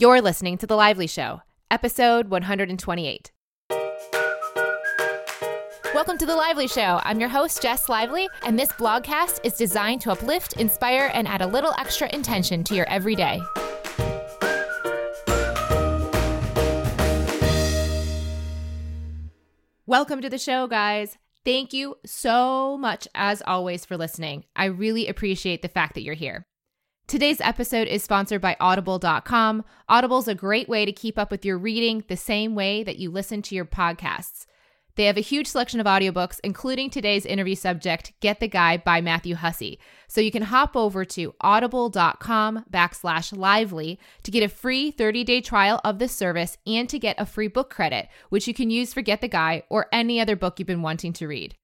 You're listening to The Lively Show, episode 128. Welcome to The Lively Show. I'm your host, Jess Lively, and this blogcast is designed to uplift, inspire, and add a little extra intention to your everyday. Welcome to the show, guys. Thank you so much, as always, for listening. I really appreciate the fact that you're here. Today's episode is sponsored by Audible.com. Audible's a great way to keep up with your reading the same way that you listen to your podcasts. They have a huge selection of audiobooks, including today's interview subject, Get the Guy by Matthew Hussey. So you can hop over to audible.com backslash lively to get a free 30-day trial of this service and to get a free book credit, which you can use for Get the Guy or any other book you've been wanting to read.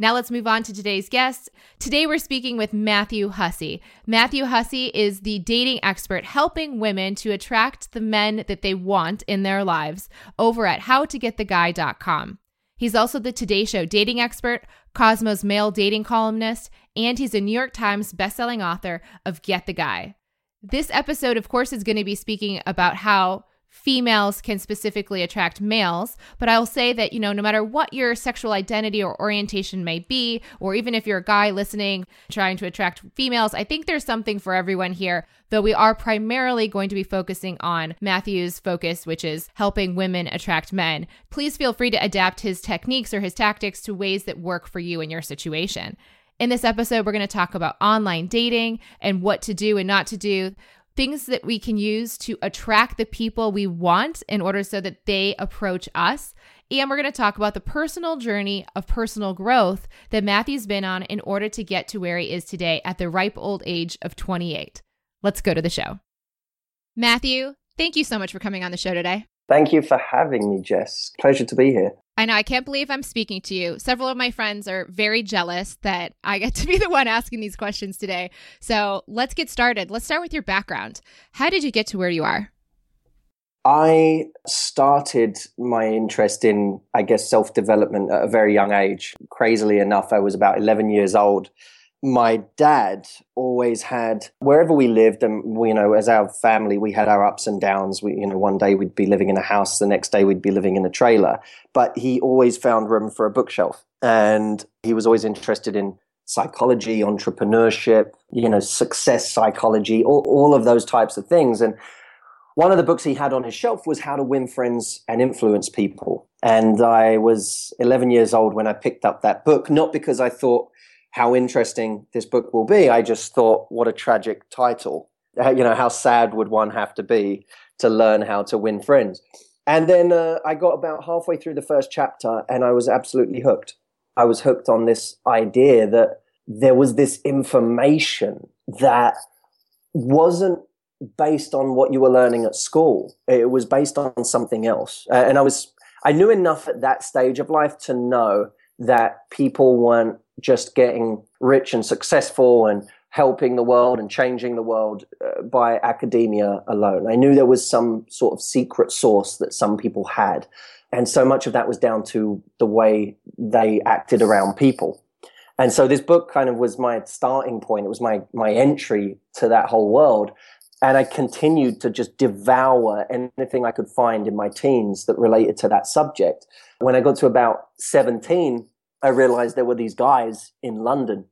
Now let's move on to today's guest. Today we're speaking with Matthew Hussey. Matthew Hussey is the dating expert helping women to attract the men that they want in their lives over at howtogettheguy.com. He's also the Today Show dating expert, Cosmo's male dating columnist, and he's a New York Times bestselling author of Get the Guy. This episode, of course, is going to be speaking about how females can specifically attract males. But I'll say that, you know, no matter what your sexual identity or orientation may be, or even if you're a guy listening, trying to attract females, I think there's something for everyone here. Though we are primarily going to be focusing on Matthew's focus, which is helping women attract men. Please feel free to adapt his techniques or his tactics to ways that work for you in your situation. In this episode, we're going to talk about online dating and what to do and not to do things that we can use to attract the people we want in order so that they approach us. And we're going to talk about the personal journey of personal growth that Matthew's been on in order to get to where he is today at the ripe old age of 28. Let's go to the show. Matthew, thank you so much for coming on the show today. Thank you for having me, Jess. Pleasure to be here. I know. I can't believe I'm speaking to you. Several of my friends are very jealous that I get to be the one asking these questions today. So let's get started. Let's start with your background. How did you get to where you are? I started my interest in, I guess, self development at a very young age. Crazily enough, I was about 11 years old my dad always had wherever we lived and you know as our family we had our ups and downs. We you know one day we'd be living in a house the next day we'd be living in a trailer. But he always found room for a bookshelf. And he was always interested in psychology entrepreneurship you know success psychology all, all of those types of things. And one of the books he had on his shelf was how to win friends and influence people. And i was 11 years old when i picked up that book not because i thought how interesting this book will be. I just thought, what a tragic title. Uh, you know, how sad would one have to be to learn how to win friends? And then uh, I got about halfway through the first chapter and I was absolutely hooked. I was hooked on this idea that there was this information that wasn't based on what you were learning at school. It was based on something else. Uh, and I was, I knew enough at that stage of life to know that people weren't just getting rich and successful and helping the world and changing the world uh, by academia alone. I knew there was some sort of secret source that some people had. And so much of that was down to the way they acted around people. And so this book kind of was my starting point. It was my, my entry to that whole world. And I continued to just devour anything I could find in my teens that related to that subject. When I got to about 17, I realized there were these guys in London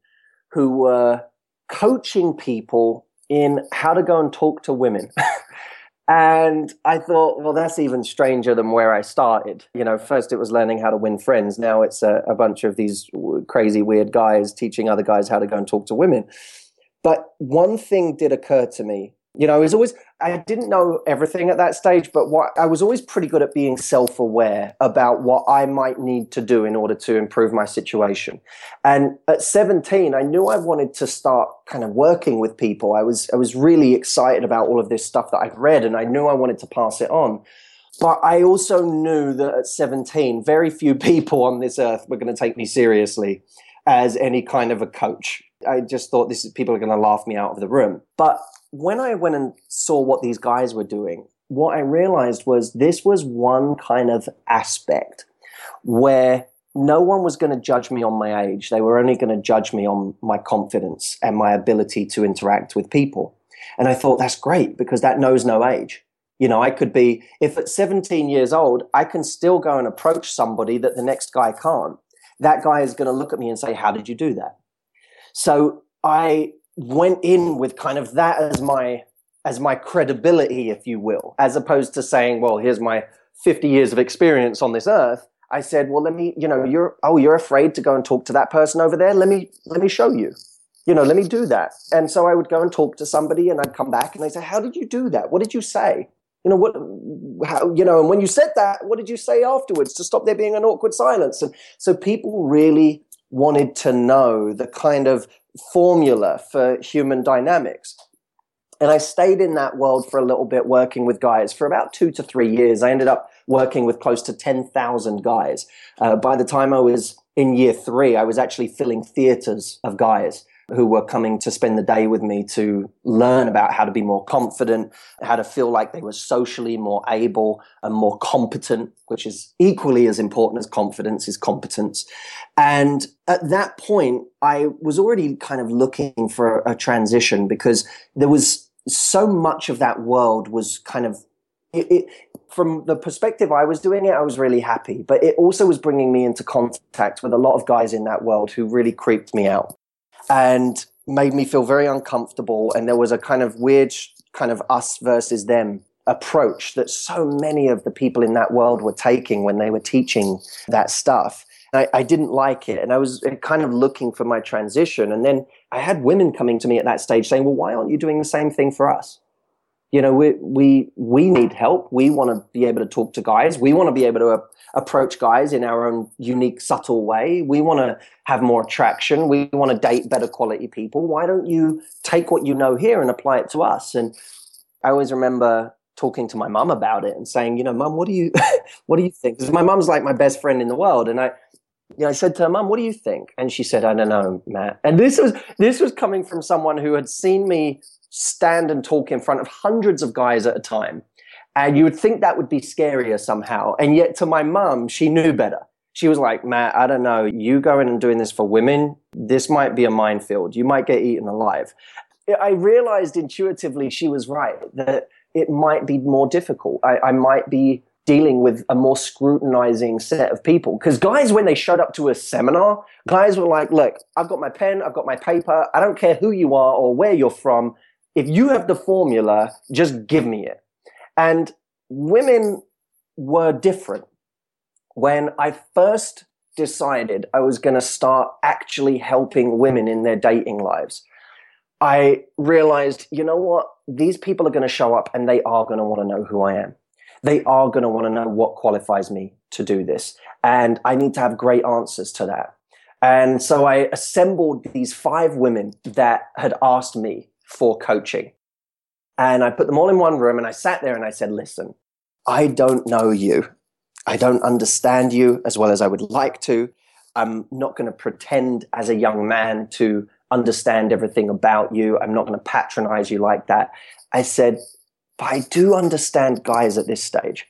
who were coaching people in how to go and talk to women. and I thought, well, that's even stranger than where I started. You know, first it was learning how to win friends. Now it's a, a bunch of these crazy, weird guys teaching other guys how to go and talk to women. But one thing did occur to me you know, I was always, I didn't know everything at that stage, but what I was always pretty good at being self aware about what I might need to do in order to improve my situation. And at 17, I knew I wanted to start kind of working with people. I was, I was really excited about all of this stuff that I'd read and I knew I wanted to pass it on. But I also knew that at 17, very few people on this earth were going to take me seriously as any kind of a coach. I just thought this is people are going to laugh me out of the room. But when I went and saw what these guys were doing, what I realized was this was one kind of aspect where no one was going to judge me on my age. They were only going to judge me on my confidence and my ability to interact with people. And I thought that's great because that knows no age. You know, I could be, if at 17 years old, I can still go and approach somebody that the next guy can't. That guy is going to look at me and say, How did you do that? So I went in with kind of that as my as my credibility, if you will, as opposed to saying, well, here's my 50 years of experience on this earth. I said, well, let me, you know, you're, oh, you're afraid to go and talk to that person over there. Let me, let me show you, you know, let me do that. And so I would go and talk to somebody and I'd come back and they'd say, how did you do that? What did you say? You know, what, how, you know, and when you said that, what did you say afterwards to stop there being an awkward silence? And so people really wanted to know the kind of formula for human dynamics. And I stayed in that world for a little bit, working with guys for about two to three years. I ended up working with close to 10,000 guys. Uh, by the time I was in year three, I was actually filling theaters of guys who were coming to spend the day with me to learn about how to be more confident, how to feel like they were socially more able and more competent, which is equally as important as confidence is competence. And at that point, I was already kind of looking for a transition because there was so much of that world was kind of it, it, from the perspective I was doing it, I was really happy. But it also was bringing me into contact with a lot of guys in that world who really creeped me out and made me feel very uncomfortable. And there was a kind of weird, kind of us versus them approach that so many of the people in that world were taking when they were teaching that stuff. I, I, didn't like it. And I was uh, kind of looking for my transition. And then I had women coming to me at that stage saying, well, why aren't you doing the same thing for us? You know, we, we, we need help. We want to be able to talk to guys. We want to be able to uh, approach guys in our own unique, subtle way. We want to have more attraction. We want to date better quality people. Why don't you take what you know here and apply it to us? And I always remember talking to my mum about it and saying, you know, mum, what do you, what do you think? Because my mum's like my best friend in the world. And I, you know, I said to her, mum, what do you think? And she said, I don't know, Matt. And this was, this was coming from someone who had seen me stand and talk in front of hundreds of guys at a time. And you would think that would be scarier somehow. And yet to my mum, she knew better. She was like, Matt, I don't know, you going and doing this for women, this might be a minefield. You might get eaten alive. I realized intuitively she was right that it might be more difficult. I, I might be dealing with a more scrutinizing set of people. Because guys, when they showed up to a seminar, guys were like, look, I've got my pen, I've got my paper, I don't care who you are or where you're from. If you have the formula, just give me it. And women were different. When I first decided I was going to start actually helping women in their dating lives, I realized, you know what? These people are going to show up and they are going to want to know who I am. They are going to want to know what qualifies me to do this. And I need to have great answers to that. And so I assembled these five women that had asked me for coaching. And I put them all in one room and I sat there and I said, listen, I don't know you. I don't understand you as well as I would like to. I'm not going to pretend as a young man to understand everything about you. I'm not going to patronize you like that. I said, but I do understand guys at this stage.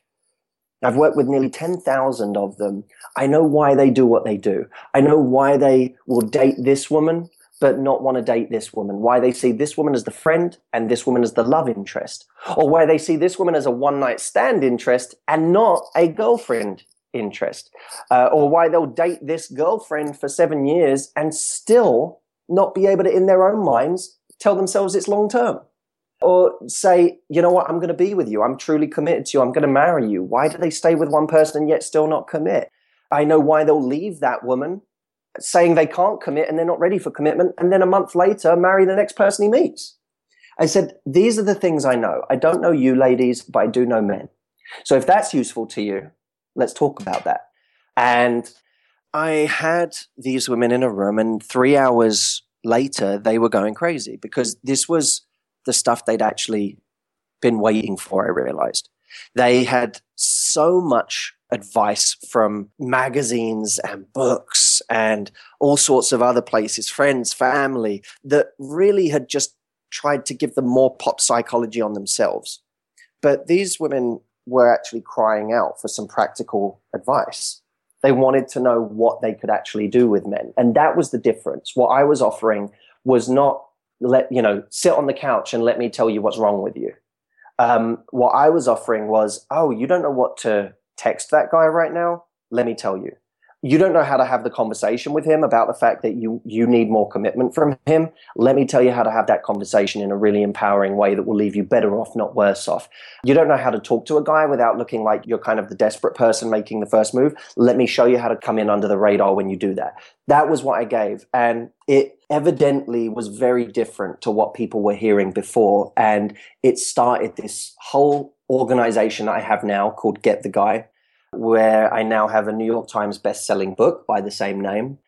I've worked with nearly 10,000 of them. I know why they do what they do. I know why they will date this woman but not want to date this woman, why they see this woman as the friend and this woman as the love interest, or why they see this woman as a one night stand interest and not a girlfriend interest, uh, or why they'll date this girlfriend for seven years and still not be able to, in their own minds, tell themselves it's long term. Or say, you know what, I'm going to be with you. I'm truly committed to you. I'm going to marry you. Why do they stay with one person and yet still not commit? I know why they'll leave that woman saying they can't commit and they're not ready for commitment, and then a month later marry the next person he meets. I said, These are the things I know. I don't know you ladies, but I do know men. So if that's useful to you, let's talk about that. And I had these women in a room, and three hours later, they were going crazy because this was the stuff they'd actually been waiting for, I realized. They had so much advice from magazines and books and all sorts of other places, friends, family, that really had just tried to give them more pop psychology on themselves. But these women were actually crying out for some practical advice. They wanted to know what they could actually do with men. And that was the difference. What I was offering was not let, you know, sit on the couch and let me tell you what's wrong with you. Um, what I was offering was, oh, you don't know what to text that guy right now? Let me tell you. You don't know how to have the conversation with him about the fact that you you need more commitment from him. Let me tell you how to have that conversation in a really empowering way that will leave you better off not worse off. You don't know how to talk to a guy without looking like you're kind of the desperate person making the first move. Let me show you how to come in under the radar when you do that. That was what i gave and it evidently was very different to what people were hearing before and it started this whole organization i have now called get the guy where I now have a New York Times best-selling book by the same name.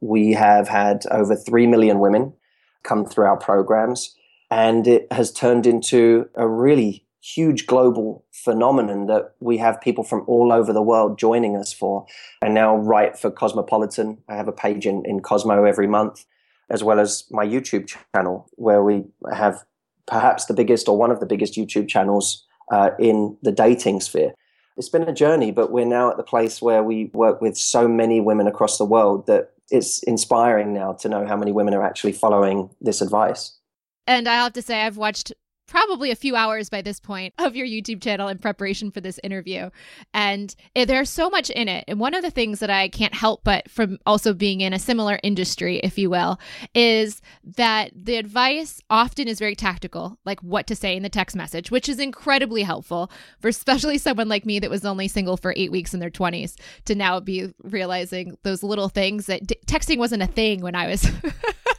We have had over 3 million women come through our programs, and it has turned into a really huge global phenomenon that we have people from all over the world joining us for. I now write for Cosmopolitan. I have a page in, in Cosmo every month, as well as my YouTube channel, where we have perhaps the biggest or one of the biggest YouTube channels uh, in the dating sphere it's been a journey, but we're now at the place where we work with so many women across the world that it's inspiring now to know how many women are actually following this advice. And I have to say, I've watched probably a few hours by this point of your YouTube channel in preparation for this interview. And it, there's so much in it. And one of the things that I can't help but from also being in a similar industry, if you will, is that the advice often is very tactical, like what to say in the text message, which is incredibly helpful for especially someone like me that was only single for eight weeks in their 20s to now be realizing those little things that d- texting wasn't a thing when I was.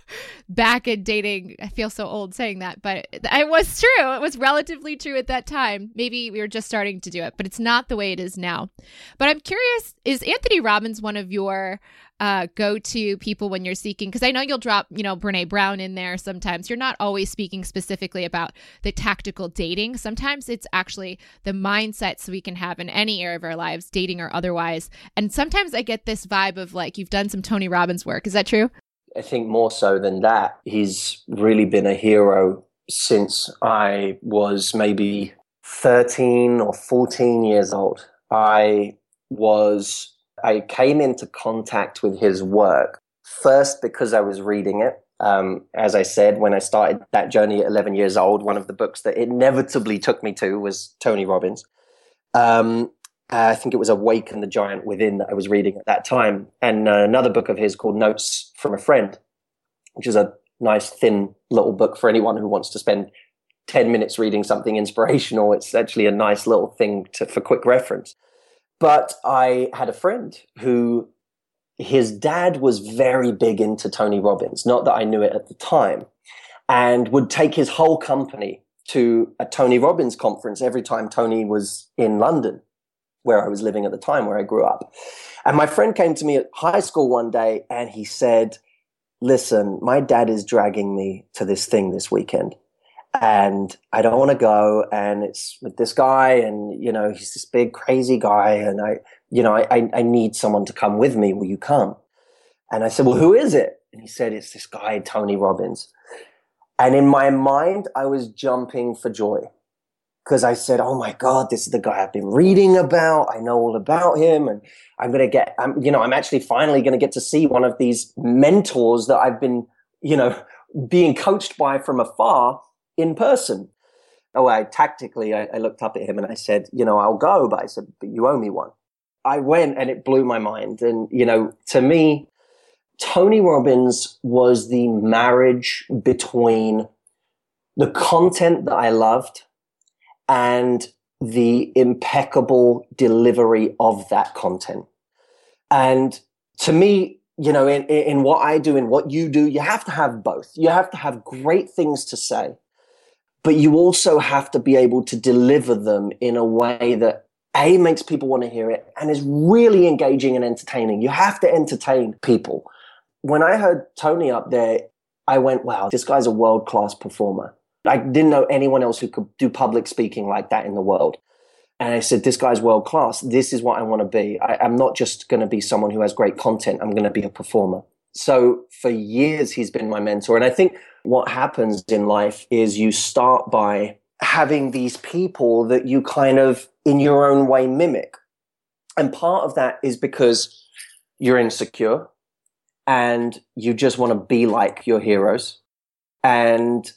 back in dating. I feel so old saying that, but it was true. It was relatively true at that time. Maybe we were just starting to do it, but it's not the way it is now. But I'm curious is Anthony Robbins one of your uh, go to people when you're seeking? Because I know you'll drop, you know, Brene Brown in there sometimes. You're not always speaking specifically about the tactical dating. Sometimes it's actually the mindsets we can have in any area of our lives, dating or otherwise. And sometimes I get this vibe of like, you've done some Tony Robbins work. Is that true? I think more so than that, he's really been a hero since I was maybe 13 or 14 years old. I was, I came into contact with his work first because I was reading it. Um, as I said, when I started that journey at 11 years old, one of the books that inevitably took me to was Tony Robbins. Um, uh, I think it was Awaken the Giant Within that I was reading at that time, and uh, another book of his called Notes from a Friend, which is a nice, thin little book for anyone who wants to spend 10 minutes reading something inspirational. It's actually a nice little thing to, for quick reference. But I had a friend who his dad was very big into Tony Robbins, not that I knew it at the time, and would take his whole company to a Tony Robbins conference every time Tony was in London where I was living at the time, where I grew up. And my friend came to me at high school one day and he said, Listen, my dad is dragging me to this thing this weekend. And I don't want to go. And it's with this guy. And, you know, he's this big, crazy guy. And I, you know, I, I need someone to come with me. Will you come? And I said, Well, who is it? And he said, It's this guy, Tony Robbins. And in my mind, I was jumping for joy because I said, "Oh my God, this is the guy I've been reading about. I know all about him, and I'm gonna get, I'm, you know, I'm actually finally gonna get to see one of these mentors that I've been, you know, being coached by from afar in person." Oh, I tactically, I, I looked up at him and I said, "You know, I'll go," but I said, "But you owe me one." I went, and it blew my mind. And you know, to me, Tony Robbins was the marriage between the content that I loved and the impeccable delivery of that content. And to me, you know, in, in what I do, in what you do, you have to have both. You have to have great things to say, but you also have to be able to deliver them in a way that A makes people want to hear it and is really engaging and entertaining. You have to entertain people. When I heard Tony up there, I went, wow, this guy's a world class performer. I didn't know anyone else who could do public speaking like that in the world. And I said, this guy's world class. This is what I want to be. I, am not just going to be someone who has great content. I'm going to be a performer. So for years, he's been my mentor. And I think what happens in life is you start by having these people that you kind of, in your own way, mimic. And part of that is because you're insecure and you just want to be like your heroes. And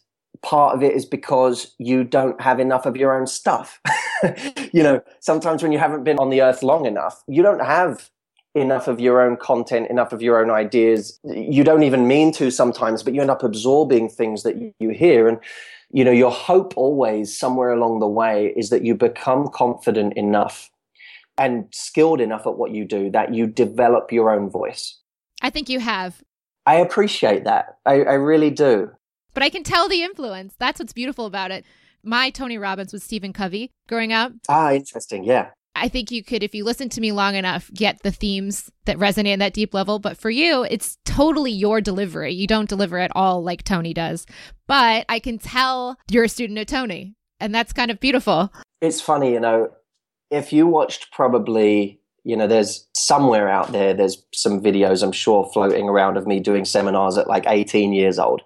part of it is because you don't have enough of your own stuff. you know, sometimes when you haven't been on the earth long enough, you don't have enough of your own content, enough of your own ideas. You don't even mean to sometimes, but you end up absorbing things that you hear. And, you know, your hope always somewhere along the way is that you become confident enough and skilled enough at what you do that you develop your own voice. I think you have. I appreciate that. I, I really do. But I can tell the influence. That's what's beautiful about it. My Tony Robbins was Stephen Covey growing up. Ah, interesting. Yeah. I think you could, if you listen to me long enough, get the themes that resonate at that deep level. But for you, it's totally your delivery. You don't deliver at all like Tony does. But I can tell you're a student of Tony. And that's kind of beautiful. It's funny, you know, if you watched probably, you know, there's somewhere out there, there's some videos I'm sure floating around of me doing seminars at like 18 years old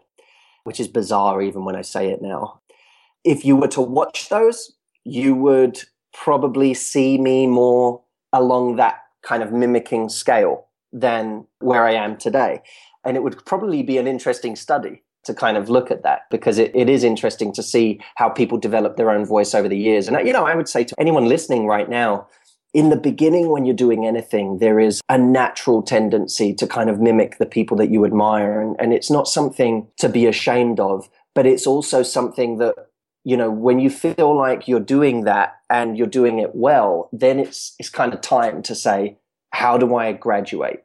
which is bizarre even when I say it now. If you were to watch those, you would probably see me more along that kind of mimicking scale than where I am today. And it would probably be an interesting study to kind of look at that because it, it is interesting to see how people develop their own voice over the years. And, you know, I would say to anyone listening right now, in the beginning, when you're doing anything, there is a natural tendency to kind of mimic the people that you admire. And, and it's not something to be ashamed of, but it's also something that, you know, when you feel like you're doing that and you're doing it well, then it's, it's kind of time to say, how do I graduate?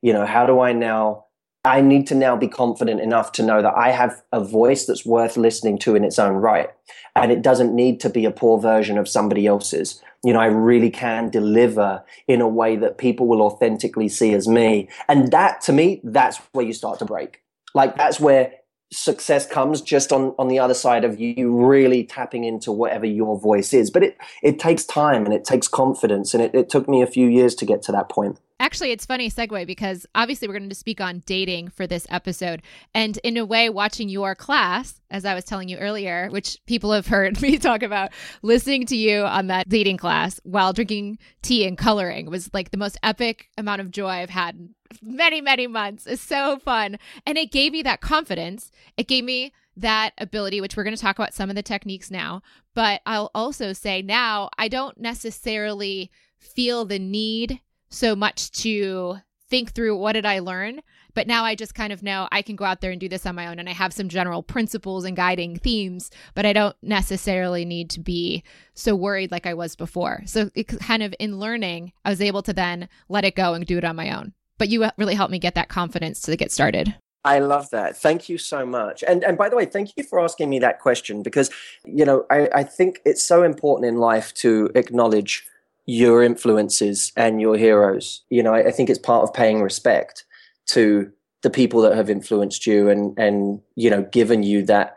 You know, how do I now I need to now be confident enough to know that I have a voice that's worth listening to in its own right. And it doesn't need to be a poor version of somebody else's you know, I really can deliver in a way that people will authentically see as me. And that to me, that's where you start to break. Like that's where success comes just on, on the other side of you really tapping into whatever your voice is. But it, it takes time and it takes confidence. And it, it took me a few years to get to that point. Actually, it's funny segue because obviously we're going to speak on dating for this episode. And in a way, watching your class, as I was telling you earlier, which people have heard me talk about, listening to you on that dating class while drinking tea and coloring was like the most epic amount of joy I've had in many, many months. It's so fun. And it gave me that confidence. It gave me that ability, which we're going to talk about some of the techniques now. But I'll also say now, I don't necessarily feel the need so much to think through what did I learn. But now I just kind of know I can go out there and do this on my own. And I have some general principles and guiding themes, but I don't necessarily need to be so worried like I was before. So it kind of in learning, I was able to then let it go and do it on my own. But you uh, really helped me get that confidence to get started. I love that. Thank you so much. And and by the way, thank you for asking me that question because you know I, I think it's so important in life to acknowledge your influences and your heroes. You know, I, I, think it's part of paying respect to the people that have influenced you and and you know given you that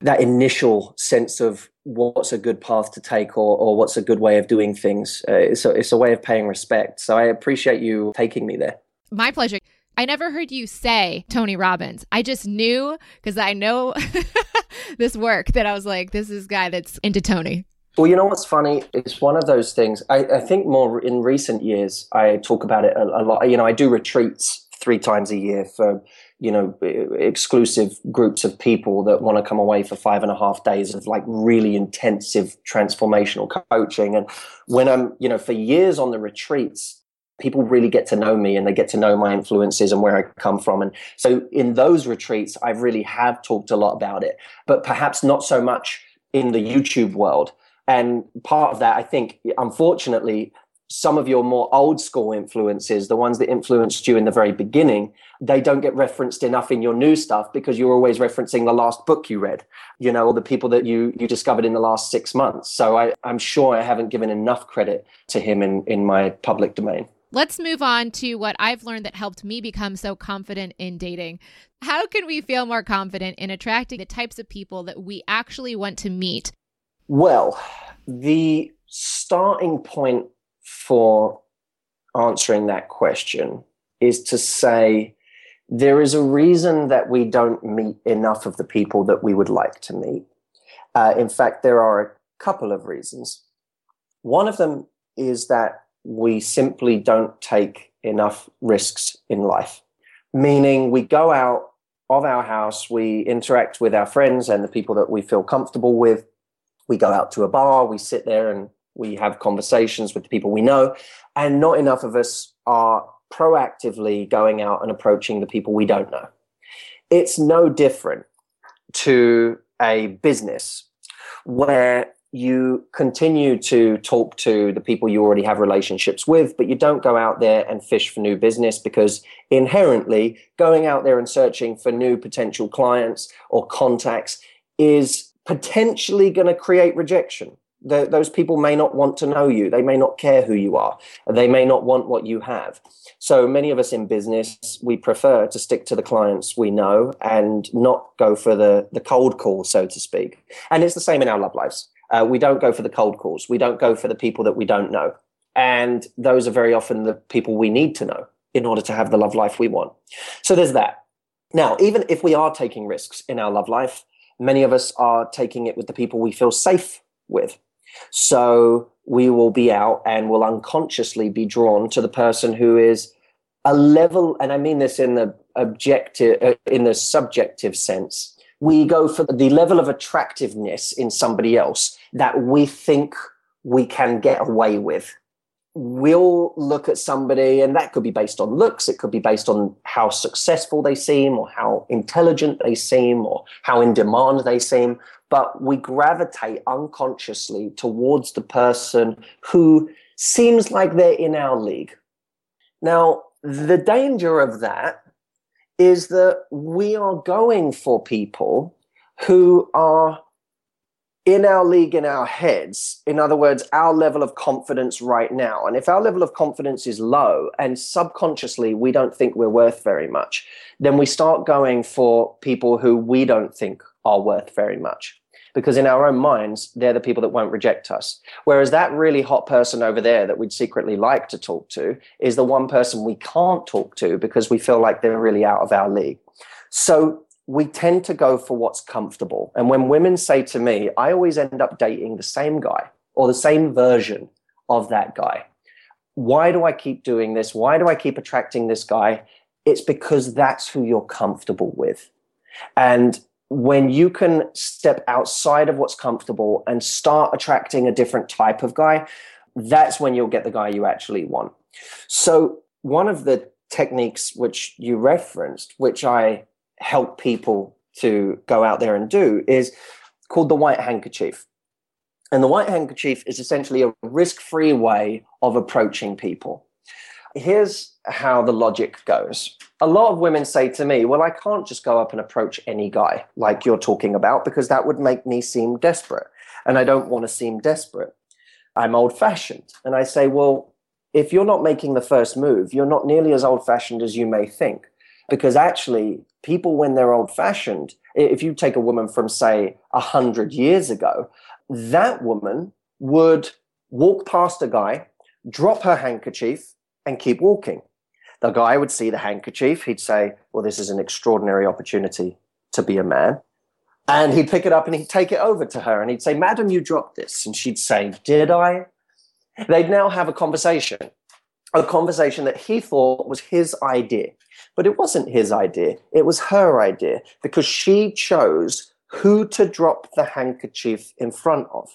that initial sense of what's a good path to take or, or what's a good way of doing things. Uh, it's, a, it's a way of paying respect. So I appreciate you taking me there. My pleasure. I never heard you say Tony Robbins. I just knew because I know this work that I was like, this is guy that's into Tony. Well, you know what's funny? It's one of those things. I, I think more in recent years, I talk about it a, a, lot. You know, I do retreats three times a year for, you know, exclusive groups of people that want to come away for five and a half days of like really intensive transformational coaching. And when I'm, you know, for years on the retreats, people really get to know me and they get to know my influences and where I come from. And so in those retreats, I really have talked a lot about it, but perhaps not so much in the YouTube world. And part of that, I think, unfortunately, some of your more old school influences, the ones that influenced you in the very beginning, they don't get referenced enough in your new stuff because you're always referencing the last book you read, you know, or the people that you you discovered in the last six months. So I, I'm sure I haven't given enough credit to him in, in my public domain. Let's move on to what I've learned that helped me become so confident in dating. How can we feel more confident in attracting the types of people that we actually want to meet well, the starting point for answering that question is to say there is a reason that we don't meet enough of the people that we would like to meet. Uh, in fact, there are a couple of reasons. One of them is that we simply don't take enough risks in life, meaning we go out of our house, we interact with our friends and the people that we feel comfortable with. We go out to a bar, we sit there and we have conversations with the people we know. And not enough of us are proactively going out and approaching the people we don't know. It's no different to a business where you continue to talk to the people you already have relationships with, but you don't go out there and fish for new business because inherently going out there and searching for new potential clients or contacts is potentially going to create rejection. The, those people may not want to know you. They may not care who you are. They may not want what you have. So many of us in business, we prefer to stick to the clients we know and not go for the, the cold call, so to speak. And it's the same in our love lives uh, we don't go for the cold calls. We don't go for the people that we don't know. And those are very often the people we need to know in order to have the love life we want. So there's that. Now, even if we are taking risks in our love life, many of us are taking it with the people we feel safe with. So we will be out and will unconsciously be drawn to the person who is a level, and I mean this in the objective, uh, in the subjective sense, we go for the level of attractiveness in somebody else that we think we can get away with. We'll look at somebody, and that could be based on looks, it could be based on how successful they seem, or how intelligent they seem, or how in demand they seem. But we gravitate unconsciously towards the person who seems like they're in our league. Now, the danger of that is that we are going for people who are in our league, in our heads. In other words, our level of confidence right now. And if our level of confidence is low and subconsciously we don't think we're worth very much, then we start going for people who we don't think are worth very much because in our own minds, they're the people that won't reject us. Whereas that really hot person over there that we'd secretly like to talk to is the one person we can't talk to because we feel like they're really out of our league. So we tend to go for what's comfortable. And when women say to me, I always end up dating the same guy or the same version of that guy. Why do I keep doing this? Why do I keep attracting this guy? It's because that's who you're comfortable with. And when you can step outside of what's comfortable and start attracting a different type of guy, that's when you'll get the guy you actually want. So, one of the techniques which you referenced, which I help people to go out there and do, is called the white handkerchief. And the white handkerchief is essentially a risk free way of approaching people. Here's how the logic goes a lot of women say to me, Well, I can't just go up and approach any guy like you're talking about because that would make me seem desperate. And I don't want to seem desperate. I'm old fashioned. And I say, Well, if you're not making the first move, you're not nearly as old fashioned as you may think. Because actually, people, when they're old fashioned, if you take a woman from, say, 100 years ago, that woman would walk past a guy, drop her handkerchief, and keep walking the guy would see the handkerchief. He'd say, Well, this is an extraordinary opportunity to be a man. And he'd pick it up and he'd take it over to her and he'd say, Madam, you dropped this. And she'd say, Did I? They'd now have a conversation, a conversation that he thought was his idea. But it wasn't his idea, it was her idea because she chose who to drop the handkerchief in front of.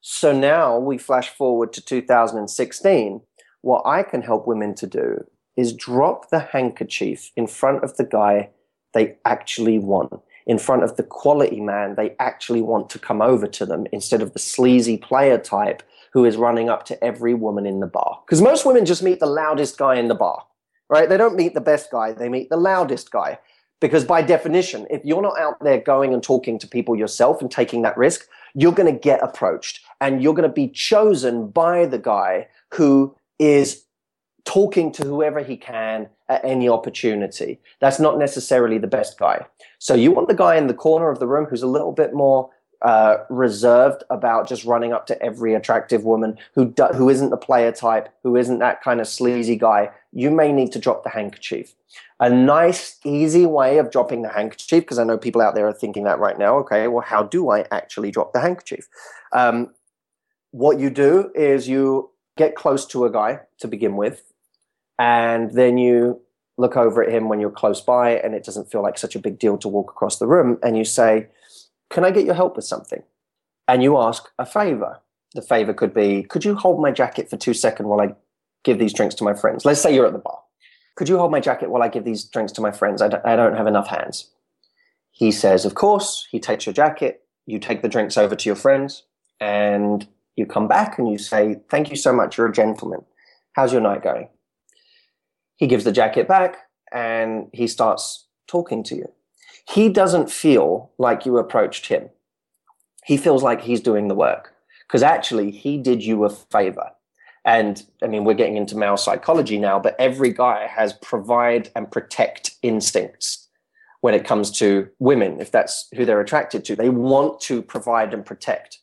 So now we flash forward to 2016. What I can help women to do is drop the handkerchief in front of the guy they actually want, in front of the quality man they actually want to come over to them instead of the sleazy player type who is running up to every woman in the bar. Because most women just meet the loudest guy in the bar, right? They don't meet the best guy, they meet the loudest guy. Because by definition, if you're not out there going and talking to people yourself and taking that risk, you're going to get approached and you're going to be chosen by the guy who is talking to whoever he can at any opportunity. That's not necessarily the best guy. So you want the guy in the corner of the room who's a little bit more uh, reserved about just running up to every attractive woman who do, who isn't the player type, who isn't that kind of sleazy guy. You may need to drop the handkerchief. A nice, easy way of dropping the handkerchief, because I know people out there are thinking that right now. Okay, well, how do I actually drop the handkerchief? Um, what you do is you get close to a guy to begin with and then you look over at him when you're close by and it doesn't feel like such a big deal to walk across the room and you say, Can I get your help with something? And you ask a favor. The favor could be, Could you hold my jacket for two seconds while I give these drinks to my friends? Let's say you're at the bar. Could you hold my jacket while I give these drinks to my friends? I don't, don't have enough hands. He says, Of course. He takes your jacket. You take the drinks over to your friends and you come back and you say, Thank you so much. You're a gentleman. How's your night going? He gives the jacket back and he starts talking to you. He doesn't feel like you approached him. He feels like he's doing the work because actually he did you a favor. And I mean, we're getting into male psychology now, but every guy has provide and protect instincts when it comes to women, if that's who they're attracted to. They want to provide and protect.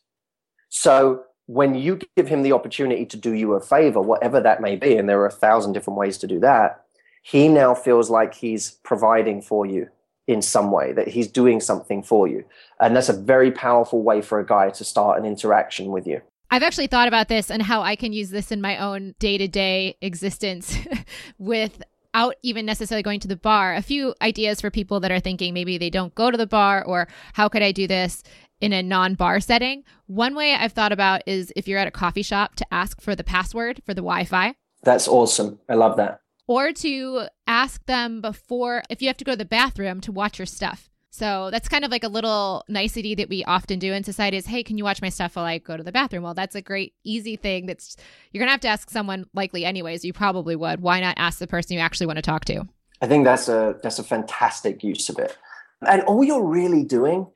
So when you give him the opportunity to do you a favor, whatever that may be, and there are a thousand different ways to do that, he now feels like he's providing for you in some way, that he's doing something for you. And that's a very powerful way for a guy to start an interaction with you. I've actually thought about this and how I can use this in my own day to day existence without even necessarily going to the bar. A few ideas for people that are thinking maybe they don't go to the bar or how could I do this in a non bar setting. One way I've thought about is if you're at a coffee shop to ask for the password for the Wi Fi. That's awesome. I love that. Or to ask them before, if you have to go to the bathroom, to watch your stuff. So that's kind of like a little nicety that we often do in society is, hey, can you watch my stuff while I go to the bathroom? Well, that's a great, easy thing that's, you're going to have to ask someone likely anyways. You probably would. Why not ask the person you actually want to talk to? I think that's a, that's a fantastic use of it. And all you're really doing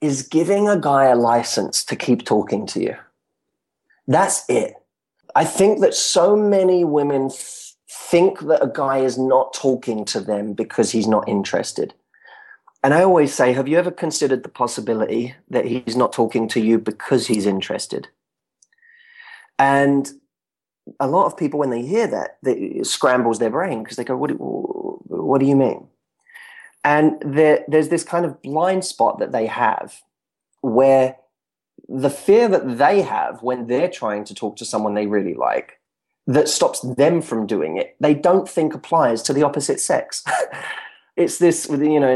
is giving a guy a license to keep talking to you. That's it. I think that so many women f- think that a guy is not talking to them because he's not interested. And I always say, have you ever considered the possibility that he's not talking to you because he's interested? And a lot of people, when they hear that, it scrambles their brain because they go, what do, what do you mean? And there, there's this kind of blind spot that they have where the fear that they have when they're trying to talk to someone they really like that stops them from doing it, they don't think applies to the opposite sex. it's this, you know,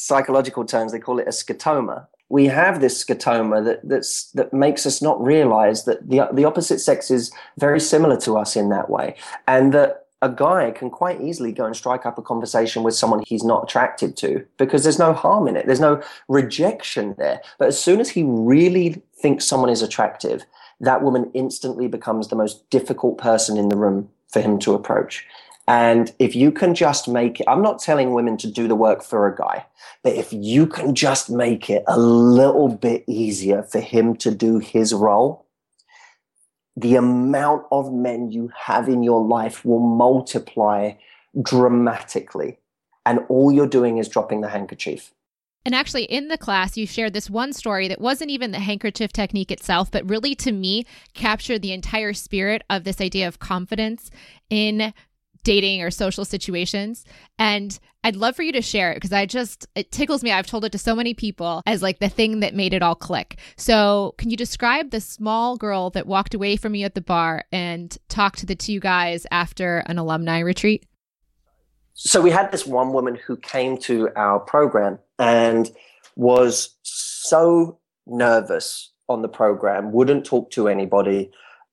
psychological terms, they call it a scotoma. We have this scotoma that that's that makes us not realize that the the opposite sex is very similar to us in that way, and that a guy can quite easily go and strike up a conversation with someone he's not attracted to because there's no harm in it. There's no rejection there. But as soon as he really thinks someone is attractive, that woman instantly becomes the most difficult person in the room for him to approach. And if you can just make it, I'm not telling women to do the work for a guy, but if you can just make it a little bit easier for him to do his role, the amount of men you have in your life will multiply dramatically. And all you're doing is dropping the handkerchief. And actually, in the class, you shared this one story that wasn't even the handkerchief technique itself, but really to me captured the entire spirit of this idea of confidence in dating or social situations. And I'd love for you to share it because I just, it tickles me. I've told it to so many people as like the thing that made it all click. So, can you describe the small girl that walked away from you at the bar and talked to the two guys after an alumni retreat? So, we had this one woman who came to our program and was so nervous on the program, wouldn't talk to anybody.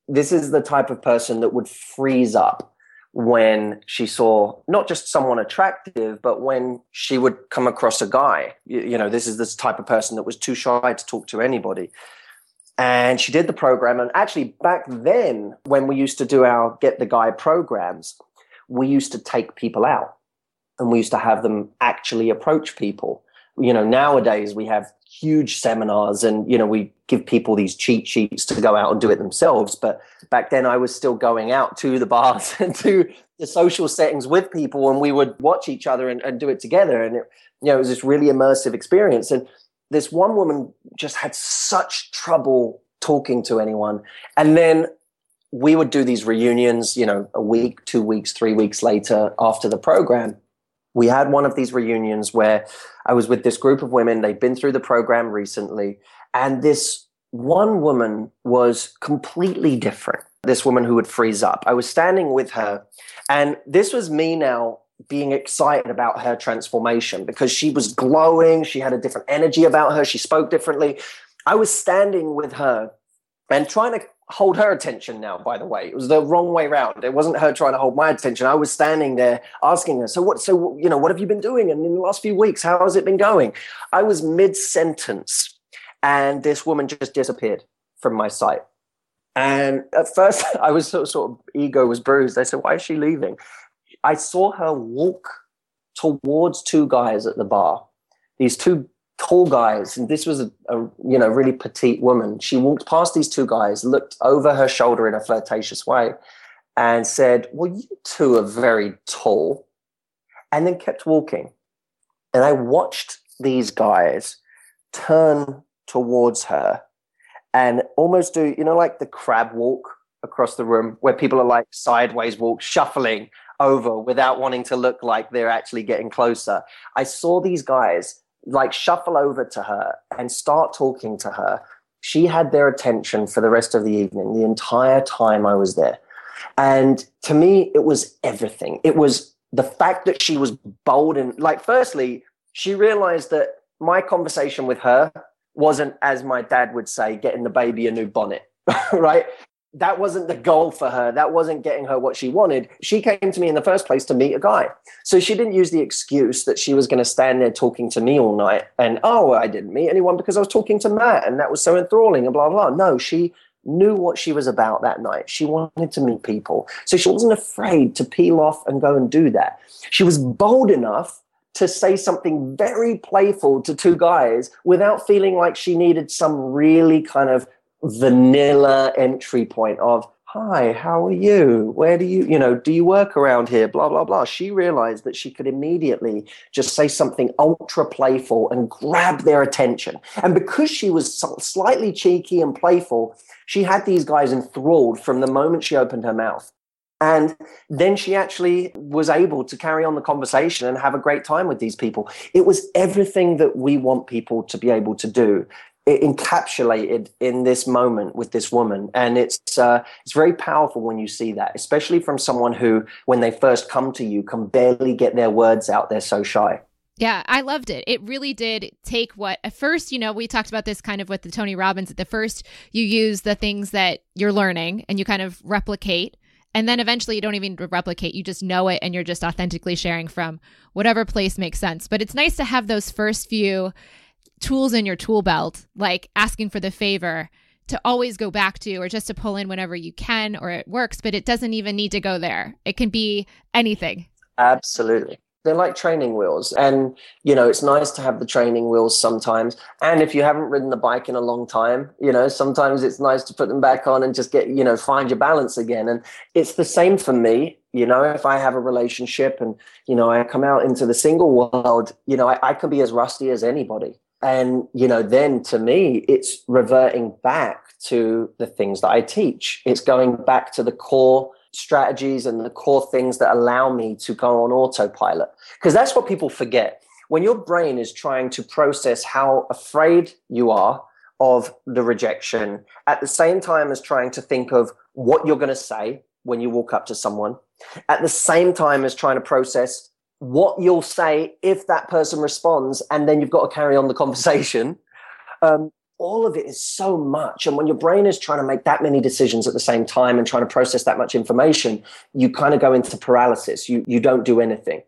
This is the type of person that would freeze up when she saw not just someone attractive, but when she would come across a guy. You, you, know, this is this type of person that was too shy to talk to anybody. And she did the program. And actually, back then, when we used to do our Get the Guy programs, we used to take people out and we used to have them actually approach people. You know, nowadays we have huge seminars and you know we give people these cheat sheets to go out and do it themselves. But back then i was still going out to the bars and to the social settings with people and we would watch each other and, and do it together. And it, you know it was this really immersive experience. And this one woman just had such trouble talking to anyone. And then we would do these reunions you know a week two weeks three weeks later after the program we had one of these reunions where I was with this group of women. They'd been through the program recently, and this one woman was completely different. This woman who would freeze up. I was standing with her, and this was me now being excited about her transformation because she was glowing. She had a different energy about her. She spoke differently. I was standing with her and trying to hold her attention now, by the way. It was the wrong way around. It wasn't her trying to hold my attention. I was standing there asking her, so what, so, you know, what have you been doing? And in the last few weeks, how has it been going? I was mid sentence and this woman just disappeared from my sight. And at first I was sort of, sort of ego was bruised. I said, why is she leaving? I saw her walk towards two guys at the bar. These two tall guys, and this was a, a, you know really petite woman. She walked past these two guys, looked over her shoulder in a flirtatious way, and said, "Well, you two are very tall," and then kept walking. And I watched these guys turn towards her and almost do you know like the crab walk across the room where people are like sideways walk shuffling over without wanting to look like they're actually getting closer. I saw these guys like shuffle over to her and start talking to her. She had their attention for the rest of the evening, the entire time I was there. And to me, it was everything. It was the fact that she was bold and like, firstly, she realized that my conversation with her wasn't, as my dad would say, getting the baby a new bonnet, right? That wasn't the goal for her. That wasn't getting her what she wanted. She came to me in the first place to meet a guy. So she didn't use the excuse that she was going to stand there talking to me all night and, oh, I didn't meet anyone because I was talking to Matt and that was so enthralling and blah, blah. No, she knew what she was about that night. She wanted to meet people. So she wasn't afraid to peel off and go and do that. She was bold enough to say something very playful to two guys without feeling like she needed some really kind of vanilla entry point of hi how are you? Where do you you know do you work around here? Blah blah blah. She realized that she could immediately just say something ultra playful and grab their attention. And because she was slightly cheeky and playful she had these guys enthralled from the moment she opened her mouth. And then she actually was able to carry on the conversation and have a great time with these people. It was everything that we want people to be able to do encapsulated in this moment with this woman and it's uh, it's very powerful when you see that especially from someone who when they first come to you can barely get their words out they're so shy yeah, I loved it. It really did take what at first, you know, we talked about this kind of with the Tony Robbins. At the first, you use the things that you're learning and you kind of replicate. And then eventually you don't even replicate, you just know it and you're just authentically sharing from whatever place makes sense. But it's nice to have those first few tools in your tool belt, like asking for the favor to always go back to or just to pull in whenever you can or it works, but it doesn't even need to go there. It can be anything. Absolutely. They're like training wheels. And, you know, it's nice to have the training wheels sometimes. And if you haven't ridden the bike in a long time, you know, sometimes it's nice to put them back on and just get, you know, find your balance again. And it's the same for me. You know, if I have a relationship and, you know, I come out into the single world, you know, I, I could be as rusty as anybody and, you know, then to me, it's reverting back to the things that I teach. It's going back to the core strategies and the core things that allow me to go on autopilot. Because that's what people forget. When your brain is trying to process how afraid you are of the rejection, at the same time as trying to think of what you're going to say when you walk up to someone, at the same time as trying to process what you'll say if that person responds, and then you've got to carry on the conversation. Um, all of it is so much. And when your brain is trying to make that many decisions at the same time and trying to process that much information, you kind of go into paralysis. You, you don't do anything.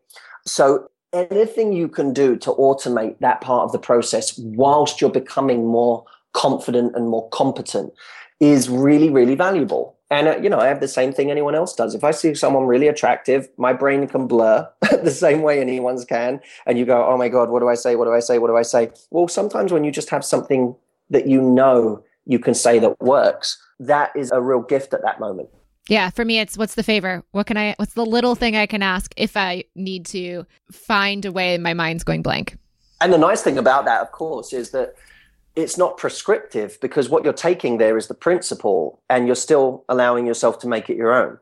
So, anything you can do to automate that part of the process whilst you're becoming more confident and more competent is really, really valuable. And, uh, you know, I have the same thing anyone else does. If I see someone really attractive, my brain can blur the same way anyone's can. And you go, oh my God, what do I say? What do I say? What do I say? Well, sometimes when you just have something that you know you can say that works, that is a real gift at that moment. Yeah, for me, it's what's the favor? What can I, what's the little thing I can ask if I need to find a way my mind's going blank? And the nice thing about that, of course, is that it's not prescriptive because what you're taking there is the principle and you're still allowing yourself to make it your own.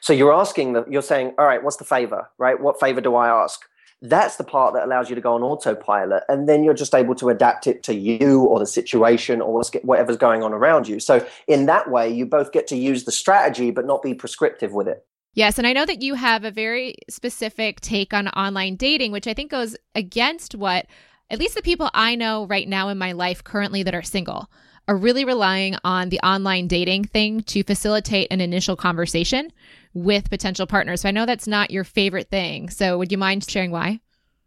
So you're asking that you're saying, all right, what's the favor, right? What favor do I ask? That's the part that allows you to go on autopilot. And then you're just able to adapt it to you or the situation or whatever's going on around you. So in that way, you both get to use the strategy, but not be prescriptive with it. Yes, and I know that you have a very specific take on online dating, which I think goes against what at least the people I know right now in my life currently that are single are really relying on the online dating thing to facilitate an initial conversation with potential partners. So I know that's not your favorite thing. So would you mind sharing why?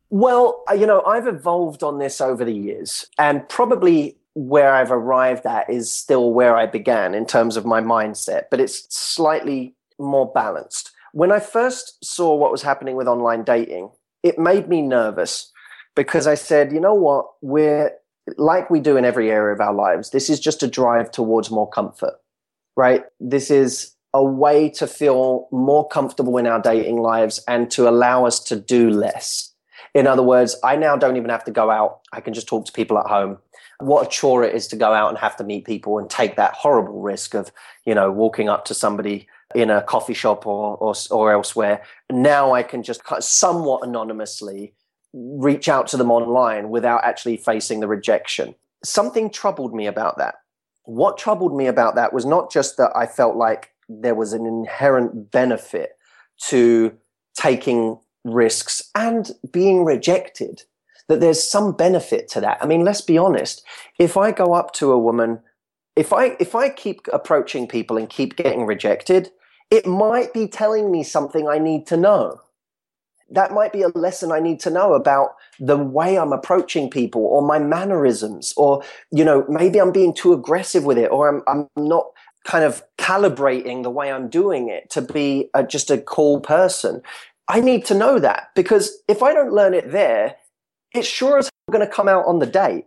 Well, uh, you know, I've evolved on this over the years, and probably where I've arrived at is still where I began in terms of my mindset, but it's slightly more balanced. When I first saw what was happening with online dating, it made me nervous because I said, you know what, we're like we do in every area of our lives, this is just a drive towards more comfort, right? This is a way to feel more comfortable in our dating lives and to allow us to do less. In other words, I now don't even have to go out. I can just talk to people at home. What a chore it is to go out and have to meet people and take that horrible risk of, you know, walking up to somebody in a coffee shop or, or, or elsewhere. Now I can just somewhat anonymously reach out to them online without actually facing the rejection. Something troubled me about that. What troubled me about that was not just that I felt like there was an inherent benefit to taking risks and being rejected, that there's some benefit to that. I mean, let's be honest. If I go up to a woman, if I if I keep approaching people and keep getting rejected, it might be telling me something I need to know that might be a lesson I need to know about the way I'm approaching people or my mannerisms, or, you know, maybe I'm being too aggressive with it, or I'm, I'm not kind of calibrating the way I'm doing it to be a, just a cool person. I need to know that because if I don't learn it there, it's sure as going to come out on the date.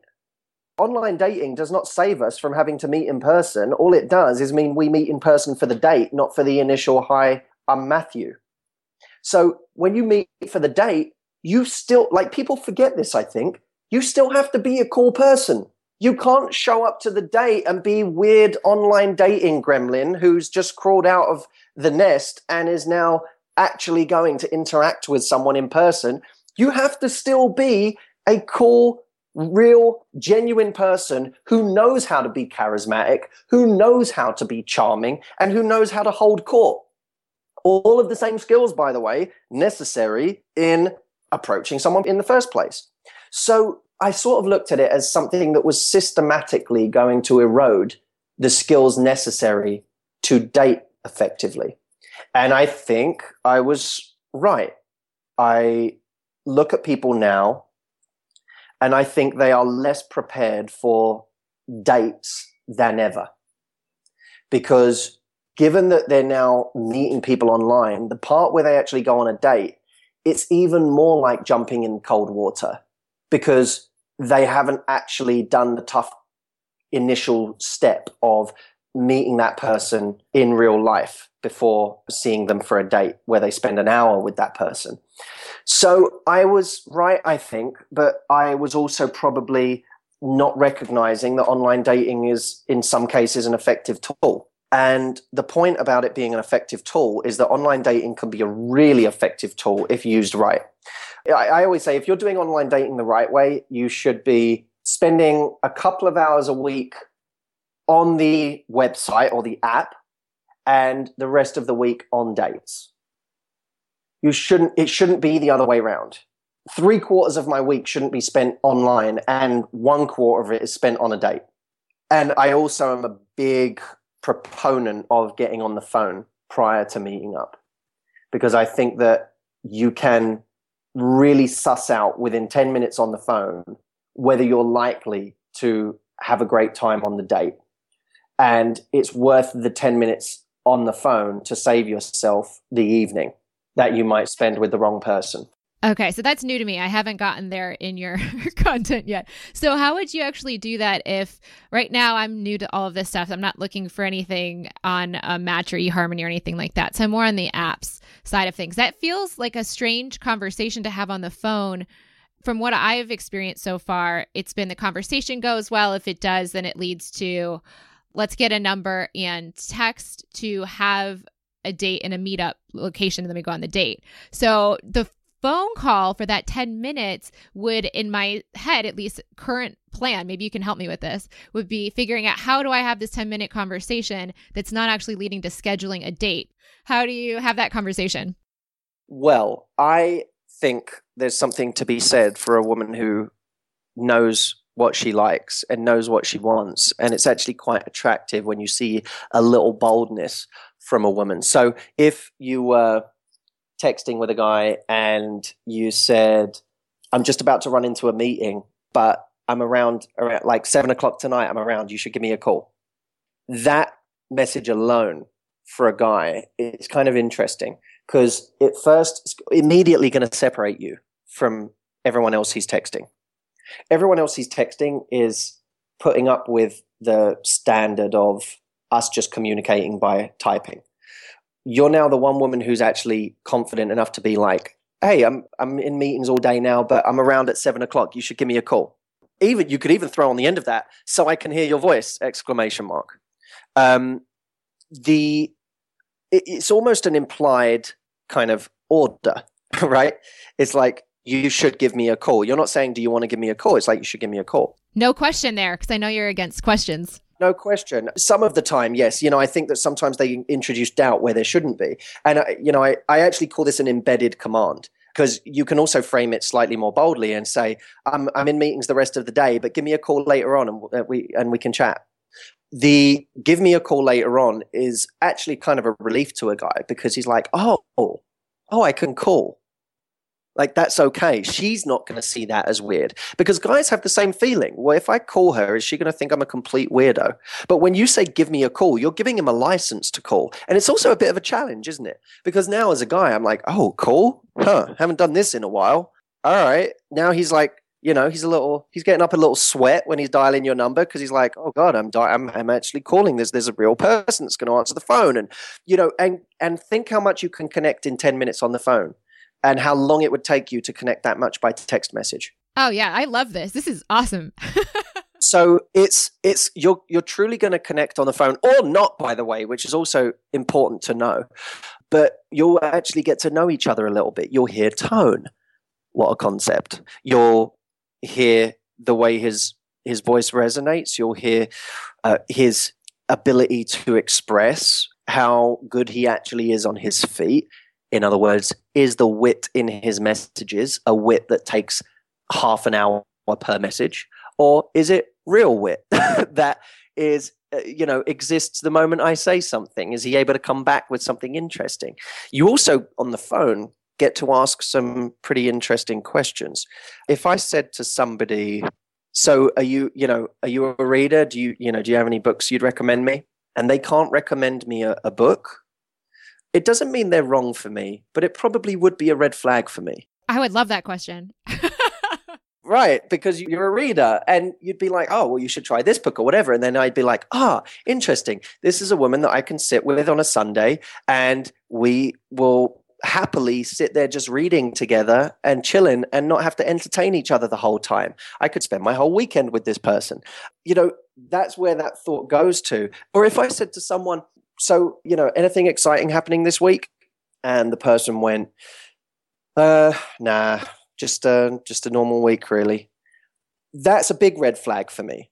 Online dating does not save us from having to meet in person. All it does is mean we meet in person for the date, not for the initial hi, I'm Matthew. So when you meet for the date, you still like people forget this, I think. You still have to be a cool person. You can't show up to the date and be weird online dating gremlin who's just crawled out of the nest and is now actually going to interact with someone in person. You have to still be a cool, real, genuine person who knows how to be charismatic, who knows how to be charming, and who knows how to hold court. All of the same skills, by the way, necessary in approaching someone in the first place. So I sort of looked at it as something that was systematically going to erode the skills necessary to date effectively. And I think I was right. I look at people now and I think they are less prepared for dates than ever. Because given that they're now meeting people online, the part where they actually go on a date, it's even more like jumping in cold water because they haven't actually done the tough initial step of meeting that person in real life before seeing them for a date where they spend an hour with that person. So I was right, I think, but I was also probably not recognizing that online dating is in some cases an effective tool. And the point about it being an effective tool is that online dating can be a really effective tool if used right. I, always say if you're doing online dating the right way, you should be spending a couple of hours a week on the website or the app and the rest of the week on dates. You shouldn't, it shouldn't be the other way around. Three quarters of my week shouldn't be spent online and one quarter of it is spent on a date. And I also am a big proponent of getting on the phone prior to meeting up because I think that you can really suss out within 10 minutes on the phone whether you're likely to have a great time on the date. And it's worth the 10 minutes on the phone to save yourself the evening that you might spend with the wrong person. Okay, so that's new to me. I haven't gotten there in your content yet. So, how would you actually do that if right now I'm new to all of this stuff? I'm not looking for anything on a Match or eHarmony or anything like that. So, I'm more on the apps side of things. That feels like a strange conversation to have on the phone. From what I've experienced so far, it's been the conversation goes well. If it does, then it leads to let's get a number and text to have a date and a meetup location and then we go on the date. So the phone call for that 10 minutes would, in my head, at least current plan, maybe you can help me with this, would be figuring out how do I have this 10 minute conversation that's not actually leading to scheduling a date? How do you have that conversation? Well, I think there's something to be said for a woman who knows what she likes and knows what she wants. And it's actually quite attractive when you see a little boldness from a woman. So if you were texting with a guy and you said, I'm just about to run into a meeting, but I'm around, around like seven o'clock tonight, I'm around, you should give me a call. That message alone for a guy is kind of interesting because it first it's immediately going to separate you from everyone else he's texting. Everyone else he's texting is putting up with the standard of us just communicating by typing. You're now the one woman who's actually confident enough to be like, "Hey, I'm I'm in meetings all day now, but I'm around at seven o'clock. You should give me a call." Even you could even throw on the end of that, "So I can hear your voice!" Exclamation mark. Um, the it, it's almost an implied kind of order, right? It's like you should give me a call. You're not saying, do you want to give me a call? It's like, you should give me a call. No question there, because I know you're against questions. No question. Some of the time, yes. You know, I think that sometimes they introduce doubt where there shouldn't be. And, I, you know, I, I actually call this an embedded command because you can also frame it slightly more boldly and say, I'm, I'm in meetings the rest of the day, but give me a call later on and uh, we, and we can chat. The give me a call later on is actually kind of a relief to a guy because he's like, oh, oh, I can call like that's okay. She's not going to see that as weird because guys have the same feeling. Well, if I call her, is she going to think I'm a complete weirdo? But when you say give me a call, you're giving him a license to call. And it's also a bit of a challenge, isn't it? Because now as a guy, I'm like, oh, call? Huh, haven't done this in a while. All right. Now he's like, you know, he's a little, he's getting up a little sweat when he's dialing your number because he's like, oh God, I'm, di- I'm, I'm actually calling this. There's a real person that's going to answer the phone. And, you know, and, and think how much you can connect in 10 minutes on the phone and how long it would take you to connect that much by text message. Oh yeah, I love this. This is awesome. so it's it's you're you're truly going to connect on the phone or not by the way, which is also important to know. But you'll actually get to know each other a little bit. You'll hear tone. What a concept. You'll hear the way his his voice resonates. You'll hear uh, his ability to express how good he actually is on his feet in other words, is the wit in his messages a wit that takes half an hour per message? Or is it real wit that is, uh, you know, exists the moment I say something? Is he able to come back with something interesting? You also, on the phone, get to ask some pretty interesting questions. If I said to somebody, so are you, you know, are you a reader? Do you, you know, do you have any books you'd recommend me? And they can't recommend me a, a book it doesn't mean they're wrong for me, but it probably would be a red flag for me. I would love that question. right, because you're a reader and you'd be like, oh, well, you should try this book or whatever. And then I'd be like, ah, oh, interesting. This is a woman that I can sit with on a Sunday and we will happily sit there just reading together and chilling and not have to entertain each other the whole time. I could spend my whole weekend with this person. You know, that's where that thought goes to. Or if I said to someone, so you know anything exciting happening this week? And the person went uh nah just uh just a normal week really. That's a big red flag for me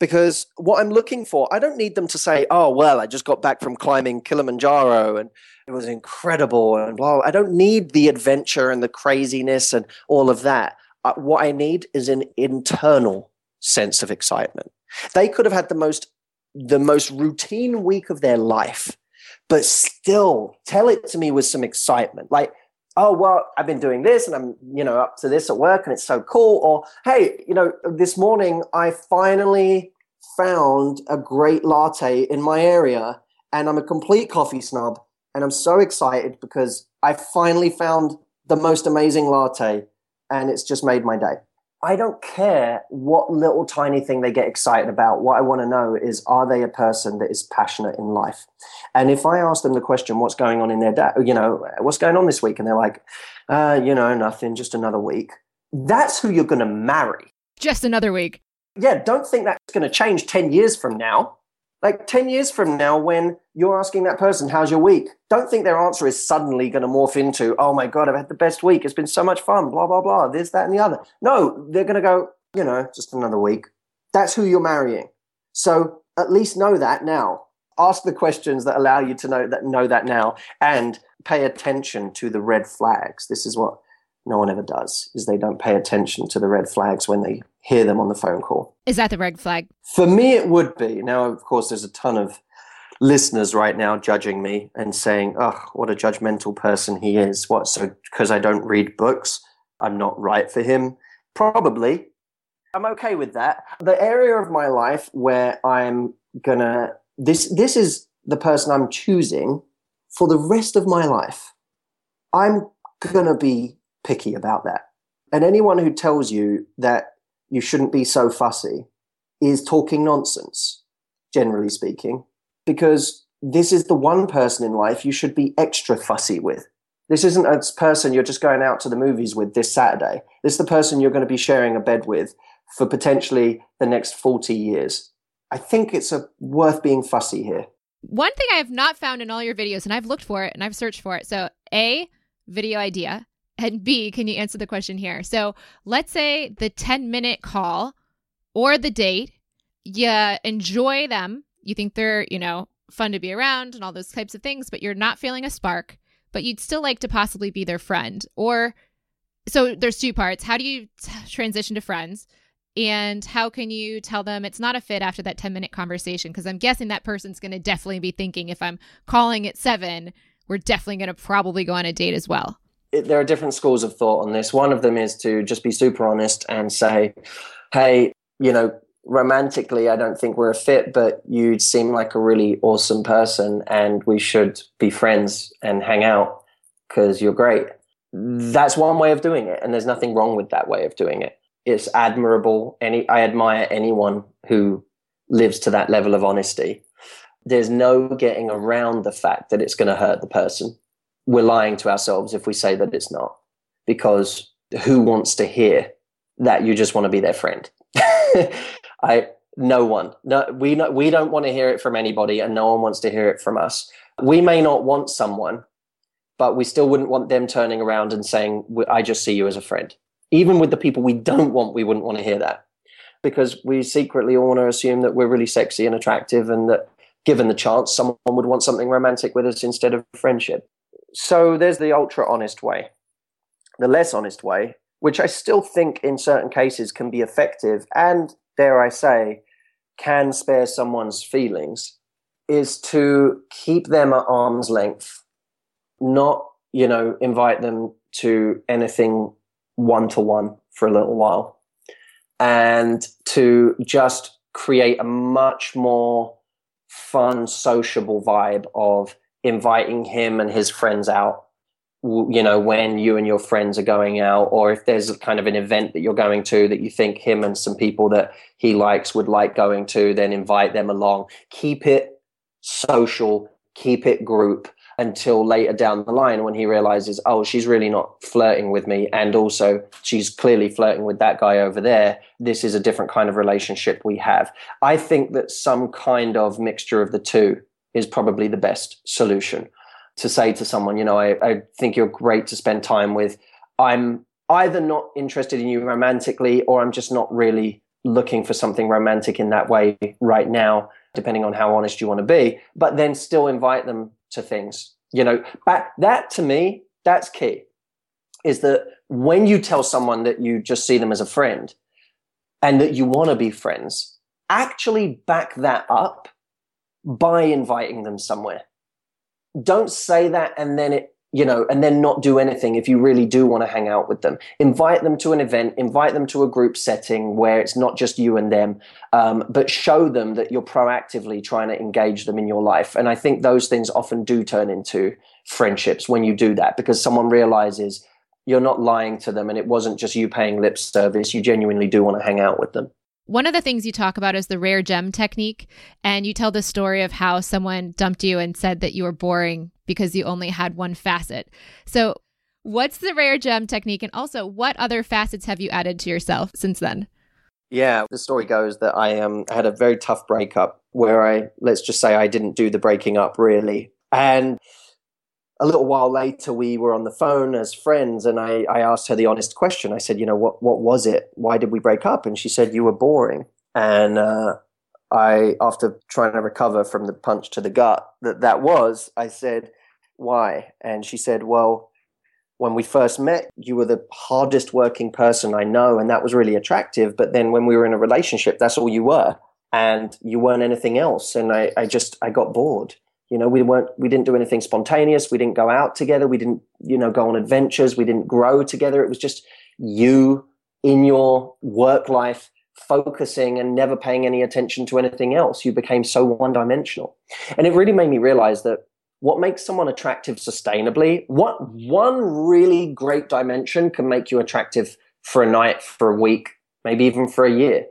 because what i'm looking for i don't need them to say oh well i just got back from climbing kilimanjaro and it was incredible and blah i don't need the adventure and the craziness and all of that. Uh, what i need is an internal sense of excitement. They could have had the most the most routine week of their life, but still tell it to me with some excitement. Like, oh, well, I've been doing this and I'm, you know, up to this at work and it's so cool. Or, hey, you know, this morning I finally found a great latte in my area and I'm a complete coffee snob and I'm so excited because I finally found the most amazing latte and it's just made my day. I don't care what little tiny thing they get excited about. What I want to know is, are they a person that is passionate in life? And if I ask them the question, what's going on in their day, you know, what's going on this week? And they're like, uh, you know, nothing, just another week. That's who you're going to marry. Just another week. Yeah. Don't think that's going to change 10 years from now. Like 10 years from now, when you're asking that person, How's your week? Don't think their answer is suddenly going to morph into, Oh my God, I've had the best week. It's been so much fun, blah, blah, blah, this, that, and the other. No, they're going to go, You know, just another week. That's who you're marrying. So at least know that now. Ask the questions that allow you to know that know that now and pay attention to the red flags. This is what no one ever does is they don't pay attention to the red flags when they hear them on the phone call. Is that the red flag? For me, it would be. Now, of course, there's a ton of listeners right now judging me and saying, oh, what a judgmental person he is. What? So, because I don't read books, I'm not right for him? Probably. I'm okay with that. The area of my life where I'm gonna, this, this is the person I'm choosing for the rest of my life. I'm gonna be picky about that. And anyone who tells you that you shouldn't be so fussy is talking nonsense, generally speaking, because this is the one person in life you should be extra fussy with. This isn't a person you're just going out to the movies with this Saturday. This is the person you're going to be sharing a bed with for potentially the next 40 years. I think it's a, worth being fussy here. One thing I have not found in all your videos, and I've looked for it and I've searched for it. So, A, video idea. And B, can you answer the question here? So let's say the 10 minute call or the date, you enjoy them. You think they're, you know, fun to be around and all those types of things, but you're not feeling a spark, but you'd still like to possibly be their friend. Or so there's two parts. How do you t- transition to friends? And how can you tell them it's not a fit after that 10 minute conversation? Because I'm guessing that person's going to definitely be thinking if I'm calling at seven, we're definitely going to probably go on a date as well it, there are different schools of thought on this. One of them is to just be super honest and say, hey, you know, romantically, I don't think we're a fit, but you seem like a really awesome person and we should be friends and hang out because you're great. That's one way of doing it. And there's nothing wrong with that way of doing it. It's admirable. Any, I admire anyone who lives to that level of honesty. There's no getting around the fact that it's going to hurt the person we're lying to ourselves if we say that it's not because who wants to hear that you just want to be their friend? I no one no we no, we don't want to hear it from anybody and no one wants to hear it from us. We may not want someone but we still wouldn't want them turning around and saying i just see you as a friend. Even with the people we don't want we wouldn't want to hear that because we secretly all want to assume that we're really sexy and attractive and that given the chance someone would want something romantic with us instead of friendship so there's the ultra honest way. The less honest way, which I still think in certain cases can be effective and, dare I say, can spare someone's feelings, is to keep them at arm's length, not, you know, invite them to anything one to one for a little while, and to just create a much more fun, sociable vibe of inviting him and his friends out you know when you and your friends are going out or if there's kind of an event that you're going to that you think him and some people that he likes would like going to then invite them along. Keep it social keep it group until later down the line when he realizes oh she's really not flirting with me and also she's clearly flirting with that guy over there. This is a different kind of relationship we have. I think that some kind of mixture of the two is probably the best solution to say to someone, you know, I, I think you're great to spend time with. I'm either not interested in you romantically or I'm just not really looking for something romantic in that way right now, depending on how honest you want to be, but then still invite them to things. You know, but that to me, that's key. Is that when you tell someone that you just see them as a friend and that you want to be friends, actually back that up by inviting them somewhere. Don't say that and then it, you know, and then not do anything if you really do want to hang out with them. Invite them to an event, invite them to a group setting where it's not just you and them, um, but show them that you're proactively trying to engage them in your life. And I think those things often do turn into friendships when you do that because someone realizes you're not lying to them and it wasn't just you paying lip service. You genuinely do want to hang out with them. One of the things you talk about is the rare gem technique. And you tell the story of how someone dumped you and said that you were boring because you only had one facet. So, what's the rare gem technique? And also, what other facets have you added to yourself since then? Yeah, the story goes that I um, had a very tough breakup where I, let's just say, I didn't do the breaking up really. And a little while later, we were on the phone as friends, and I, I asked her the honest question. I said, You know, what, what was it? Why did we break up? And she said, You were boring. And uh, I, after trying to recover from the punch to the gut that that was, I said, Why? And she said, Well, when we first met, you were the hardest working person I know, and that was really attractive. But then when we were in a relationship, that's all you were, and you weren't anything else. And I, I just, I got bored. You know, we weren't, we didn't do anything spontaneous. We didn't go out together. We didn't, you know, go on adventures. We didn't grow together. It was just you in your work life, focusing and never paying any attention to anything else. You became so one dimensional. And it really made me realize that what makes someone attractive sustainably, what one really great dimension can make you attractive for a night, for a week, maybe even for a year.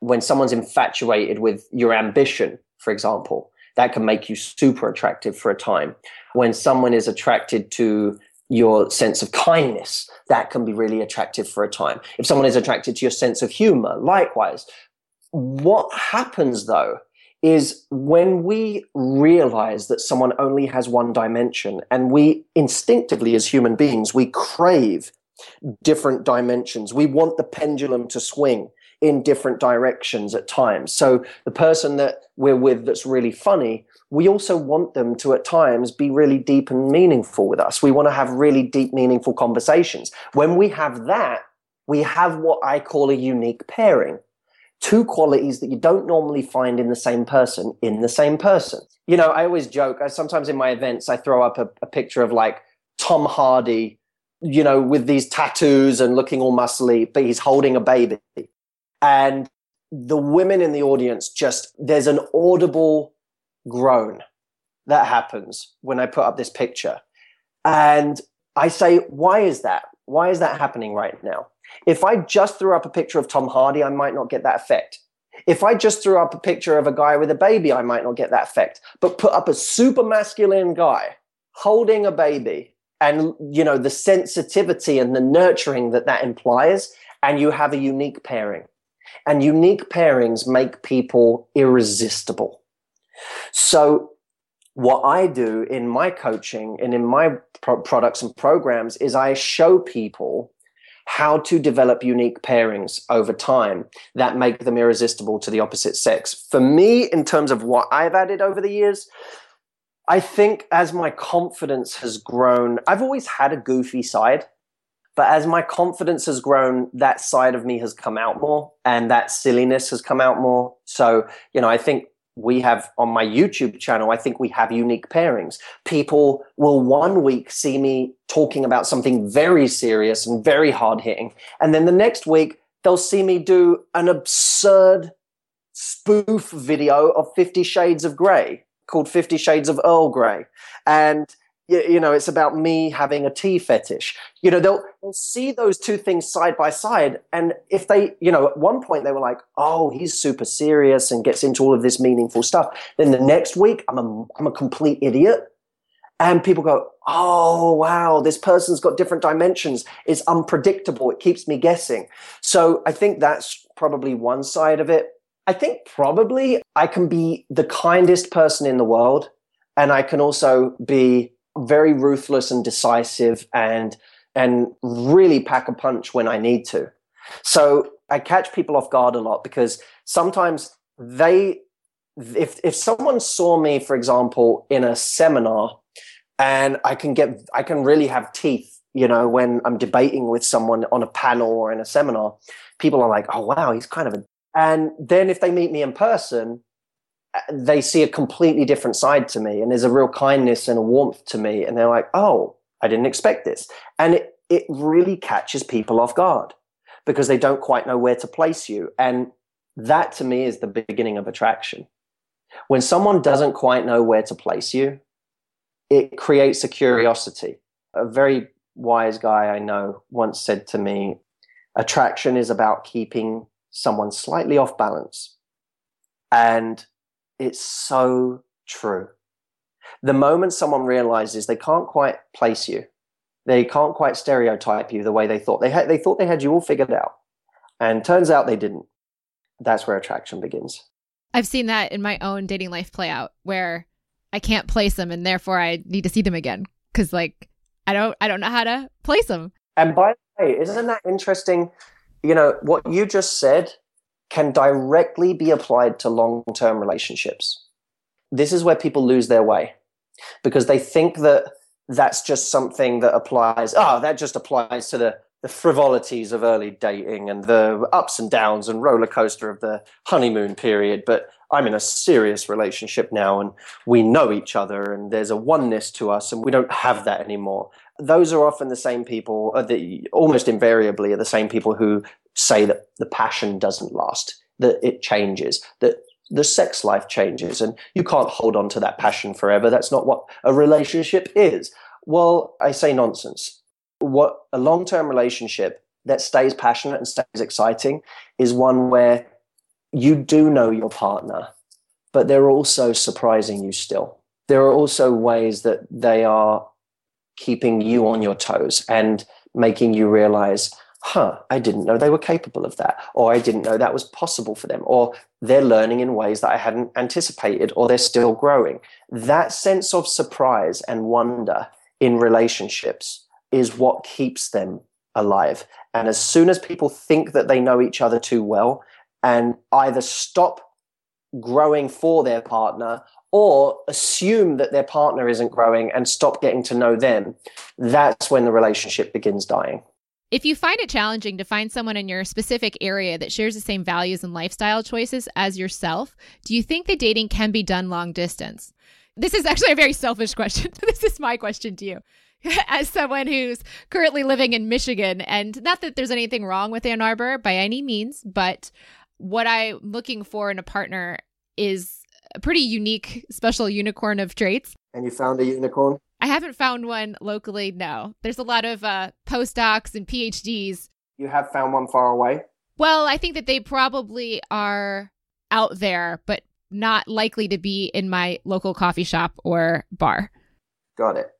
When someone's infatuated with your ambition, for example, that can make you super attractive for a time. When someone is attracted to your sense of kindness, that can be really attractive for a time. If someone is attracted to your sense of humor, likewise. What happens though is when we realize that someone only has one dimension and we instinctively as human beings we crave different dimensions we want the pendulum to swing in different directions at times so the person that we're with that's really funny we also want them to at times be really deep and meaningful with us we want to have really deep meaningful conversations when we have that we have what i call a unique pairing two qualities that you don't normally find in the same person in the same person. You know, I always joke, I sometimes in my events, I throw up a, a picture of like Tom Hardy, you know, with these tattoos and looking all muscly, but he's holding a baby. And the women in the audience just, there's an audible groan that happens when I put up this picture. And I say, why is that? Why is that happening right now? If I just threw up a picture of Tom Hardy, I might not get that effect. If I just threw up a picture of a guy with a baby, I might not get that effect. But put up a super masculine guy holding a baby and, you know, the sensitivity and the nurturing that that implies, and you have a unique pairing. And unique pairings make people irresistible. So what I do in my coaching and in my pro- products and programs is I show people how to develop unique pairings over time that make them irresistible to the opposite sex. For me, in terms of what I've added over the years, I think as my confidence has grown, I've always had a goofy side, but as my confidence has grown, that side of me has come out more and that silliness has come out more. So, you know, I think we have on my YouTube channel, I think we have unique pairings. People will one week see me talking about something very serious and very hard hitting. And then the next week, they'll see me do an absurd spoof video of 50 Shades of Grey called 50 Shades of Earl Grey. And you know, it's about me having a tea fetish. You know, they'll, they'll see those two things side by side. And if they, you know, at one point they were like, oh, he's super serious and gets into all of this meaningful stuff. Then the next week, I'm a, I'm a complete idiot. And people go, oh, wow, this person's got different dimensions. It's unpredictable. It keeps me guessing. So I think that's probably one side of it. I think probably I can be the kindest person in the world. And I can also be very ruthless and decisive and and really pack a punch when I need to. So I catch people off guard a lot because sometimes they if if someone saw me for example in a seminar and I can get I can really have teeth, you know, when I'm debating with someone on a panel or in a seminar, people are like, "Oh wow, he's kind of a." And then if they meet me in person, they see a completely different side to me and there's a real kindness and a warmth to me and they're like oh i didn't expect this. And it, it really catches people off guard because they don't quite know where to place you and that to me is the beginning of attraction. When someone doesn't quite know where to place you it creates a curiosity. A very wise guy i know once said to me attraction is about keeping someone slightly off balance. And it's so true. The moment someone realizes they can't quite place you, they can't quite stereotype you the way they thought they had, they thought they had you all figured out, and turns out they didn't. that's where attraction begins. I've seen that in my own dating life play out where I can't place them and therefore I need to see them again cuz like I don't I don't know how to place them. And by the way, isn't that interesting? You know, what you just said can directly be applied to long-term relationships. This is where people lose their way because they think that that's just something that applies. Oh, that just applies to the the frivolities of early dating and the ups and downs and roller coaster of the honeymoon period. But I'm in a serious relationship now and we know each other and there's a oneness to us and we don't have that anymore. Those are often the same people, the, almost invariably are the same people who say that the passion doesn't last, that it changes, that the sex life changes and you can't hold on to that passion forever. That's not what a relationship is. Well, I say nonsense what a long term relationship that stays passionate and stays exciting is one where you do know your partner, but they're also surprising you still. There are also ways that they are keeping you on your toes and making you realize, huh, I didn't know they were capable of that, or I didn't know that was possible for them, or they're learning in ways that I hadn't anticipated, or they're still growing. That sense of surprise and wonder in relationships is what keeps them alive. And as soon as people think that they know each other too well and either stop growing for their partner or assume that their partner isn't growing and stop getting to know them, that's when the relationship begins dying. If you find it challenging to find someone in your specific area that shares the same values and lifestyle choices as yourself, do you think that dating can be done long distance? This is actually a very selfish question. this is my question to you. as someone who's currently living in Michigan. And not that there's anything wrong with Ann Arbor by any means, but what I'm looking for in a partner is a pretty unique, special unicorn of traits. And you found a unicorn? I haven't found one locally, no. There's a lot of uh, postdocs and PhDs. You have found one far away? Well, I think that they probably are out there, but not likely to be in my local coffee shop or bar. Got it.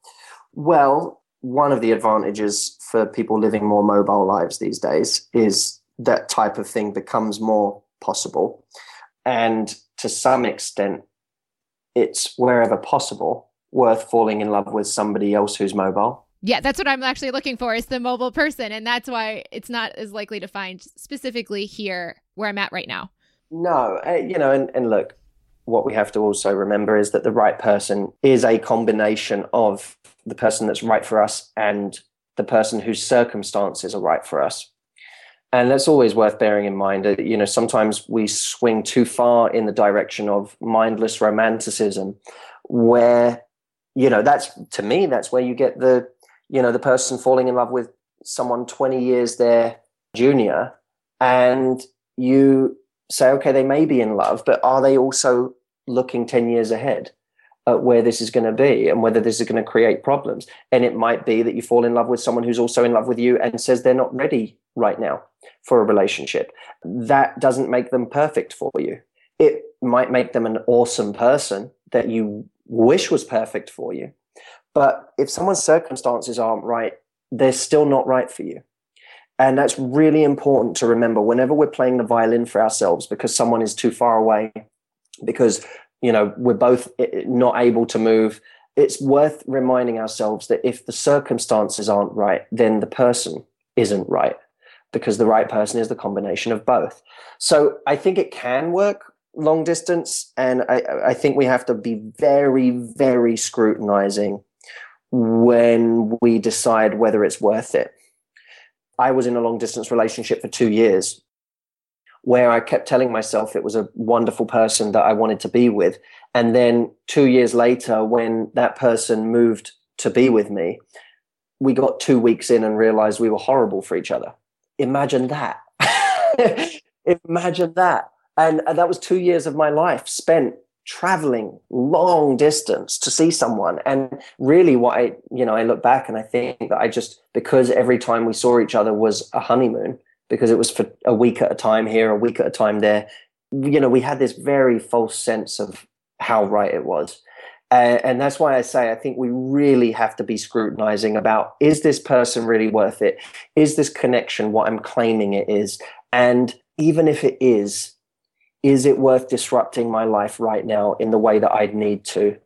Well, one of the advantages for people living more mobile lives these days is that type of thing becomes more possible. And to some extent, it's wherever possible worth falling in love with somebody else who's mobile. Yeah, that's what I'm actually looking for is the mobile person. And that's why it's not as likely to find specifically here where I'm at right now. No, uh, you know, and, and look, what we have to also remember is that the right person is a combination of the person that's right for us and the person whose circumstances are right for us. And that's always worth bearing in mind. That, you know, sometimes we swing too far in the direction of mindless romanticism, where, you know, that's to me, that's where you get the, you know, the person falling in love with someone 20 years their junior, and you say, okay, they may be in love, but are they also looking 10 years ahead? at where this is going to be and whether this is going to create problems. And it might be that you fall in love with someone who's also in love with you and says they're not ready right now for a relationship. That doesn't make them perfect for you. It might make them an awesome person that you wish was perfect for you. But if someone's circumstances aren't right, they're still not right for you. And that's really important to remember whenever we're playing the violin for ourselves because someone is too far away, because you know we're both eh, eh, not able to move it's worth reminding ourselves that if the circumstances aren't right then the person isn't right because the right person is the combination of both so i think it can work long distance and i, I think we have to be very very scrutinizing when we decide whether it's worth it i was in a long distance relationship for two years where I kept telling myself it was a wonderful person that I wanted to be with. And then two years later, when that person moved to be with me, we got two weeks in and realized we were horrible for each other. Imagine that. Imagine that. And that was two years of my life spent traveling long distance to see someone and really what i you know i look back and i think that i just because every time we saw each other was a honeymoon because it was for a week at a time here, a week at a time there. You know, we had this very false sense of how right it was. Uh, and that's why I say I think we really have to be scrutinizing about is this person really worth it? Is this connection what I'm claiming it is? And even if it is, is it worth disrupting my life right now in the way that I'd need to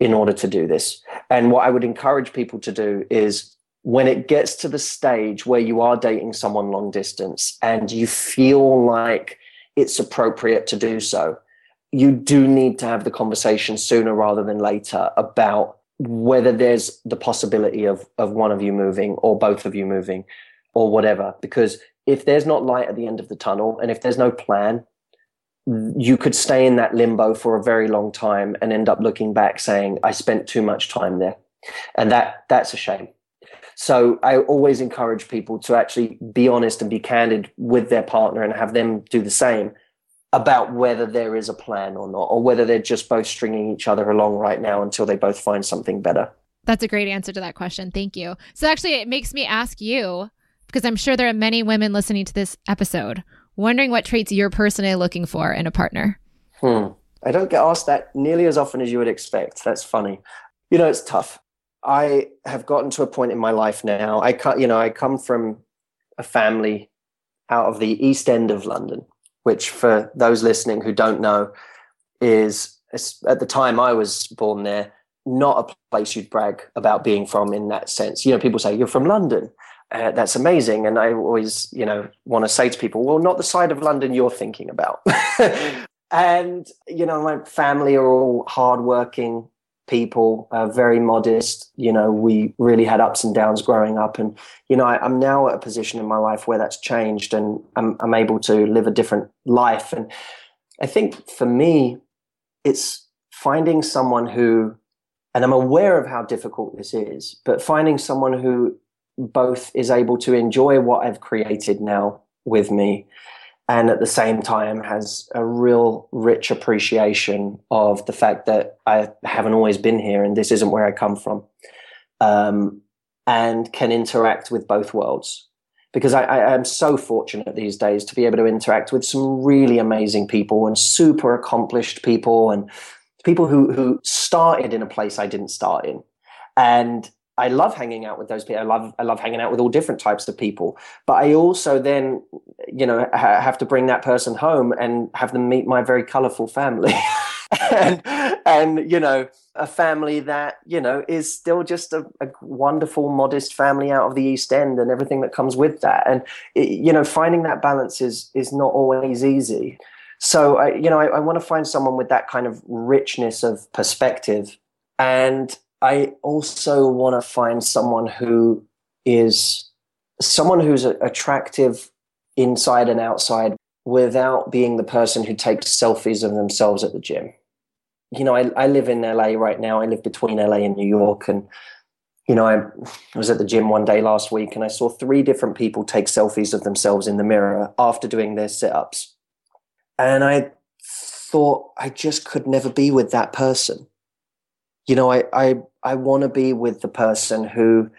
in order to do this? And what I would encourage people to do is when it gets to the stage where you are dating someone long distance and you feel like it's appropriate to do so, you do need to have the conversation sooner rather than later about whether there's the possibility of, of one of you moving or both of you moving or whatever. Because if there's not light at the end of the tunnel and if there's no plan, you could stay in that limbo for a very long time and end up looking back saying, I spent too much time there. And that that's a shame. So I always encourage people to actually be honest and be candid with their partner and have them do the same about whether there is a plan or not, or whether they're just both stringing each other along right now until they both find something better. That's a great answer to that question. Thank you. So actually, it makes me ask you, because I'm sure there are many women listening to this episode, wondering what traits you're personally looking for in a partner. Hmm. I don't get asked that nearly as often as you would expect. That's funny. You know, it's tough. I have gotten to a point in my life now. I, can you know, I come from a family out of the East End of London which for those listening who don't know is at the time I was born there, not a place you'd brag about being from in that sense. You know, people say, You're from London. Uh, that's amazing. And I always, you know, want to say to people, Well, not the side of London you're thinking about. and, you know, my family are all hardworking people, uh, very modest. You know, we really had ups and downs growing up. And, you know, I, am now at a position in my life where that's changed and I'm, I'm able to live a different life. And I think for me, it's finding someone who, and I'm aware of how difficult this is, but finding someone who both is able to enjoy what I've created now with me and at the same time has a real rich appreciation of the fact that I haven't always been here and this isn't where I come from, um, and can interact with both worlds. Because I, I am so fortunate these days to be able to interact with some really amazing people and super accomplished people and people who who started in a place I didn't start in, and I love hanging out with those people. I love I love hanging out with all different types of people. But I also then, you know, ha- have to bring that person home and have them meet my very colorful family. and, and you know a family that you know is still just a, a, wonderful modest family out of the east end and everything that comes with that and it, you know finding that balance is is not always easy so I, you know I, I want to find someone with that kind of richness of perspective and I also want to find someone who is someone who's attractive inside and outside without being the person who takes selfies of themselves at the gym. You know, I, I live in LA right now. I live between LA and New York. And, you know, I was at the gym one day last week and I saw three different people take selfies of themselves in the mirror after doing their sit ups. And I thought I just could never be with that person you know, I I I want to be with the person who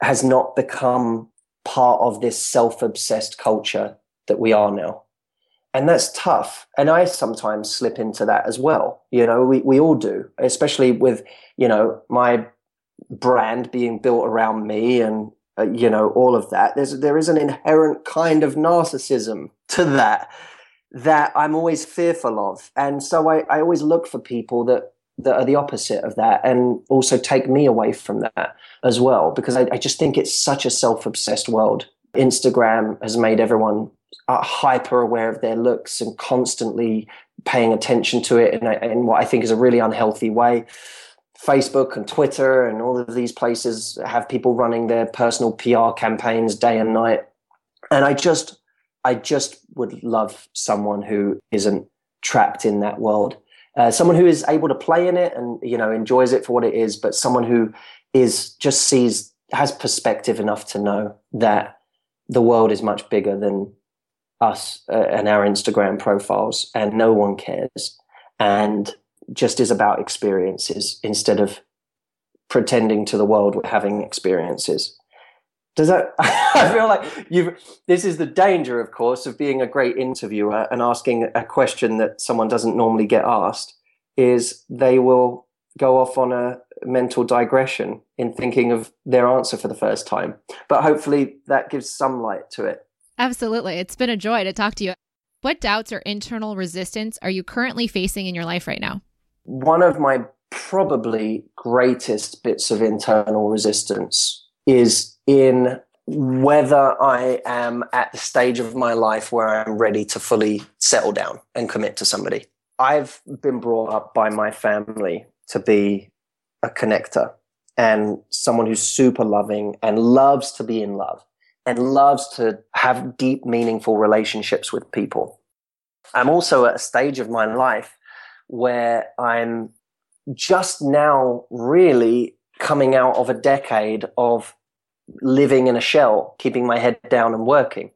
has not become part of this self-obsessed culture that we are now. And that's tough. And I sometimes slip into that as well. You know, we, we all do, especially with, you know, my brand being built around me and, uh, you know, all of that. There's, there is an inherent kind of narcissism to that that I'm always fearful of. And so I, I always look for people that that are the opposite of that and also take me away from that as well because I, I just think it's such a self-obsessed world. Instagram has made everyone uh, hyper aware of their looks and constantly paying attention to it in, in what i think is a really unhealthy way. Facebook and twitter and all of these places have people running their personal pr campaigns day and night. And i just i just would love someone who isn't trapped in that world uh, someone who is able to play in it and you know enjoys it for what it is, but someone who is just sees has perspective enough to know that the world is much bigger than us uh, and our Instagram profiles, and no one cares, and just is about experiences instead of pretending to the world we're having experiences. Does that? I feel like you've This is the danger, of course, of being a great interviewer and asking a question that someone doesn't normally get asked. Is they will go off on a mental digression in thinking of their answer for the first time. But hopefully, that gives some light to it. Absolutely, it's been a joy to talk to you. What doubts or internal resistance are you currently facing in your life right now? One of my probably greatest bits of internal resistance is in whether I am at the stage of my life where I'm ready to fully settle down and commit to somebody. I've been brought up by my family to be a connector and someone who's super loving and loves to be in love and loves to have deep, meaningful relationships with people. I'm also at a stage of my life where I'm just now really coming out of a decade of living in a shell, keeping my head down and working.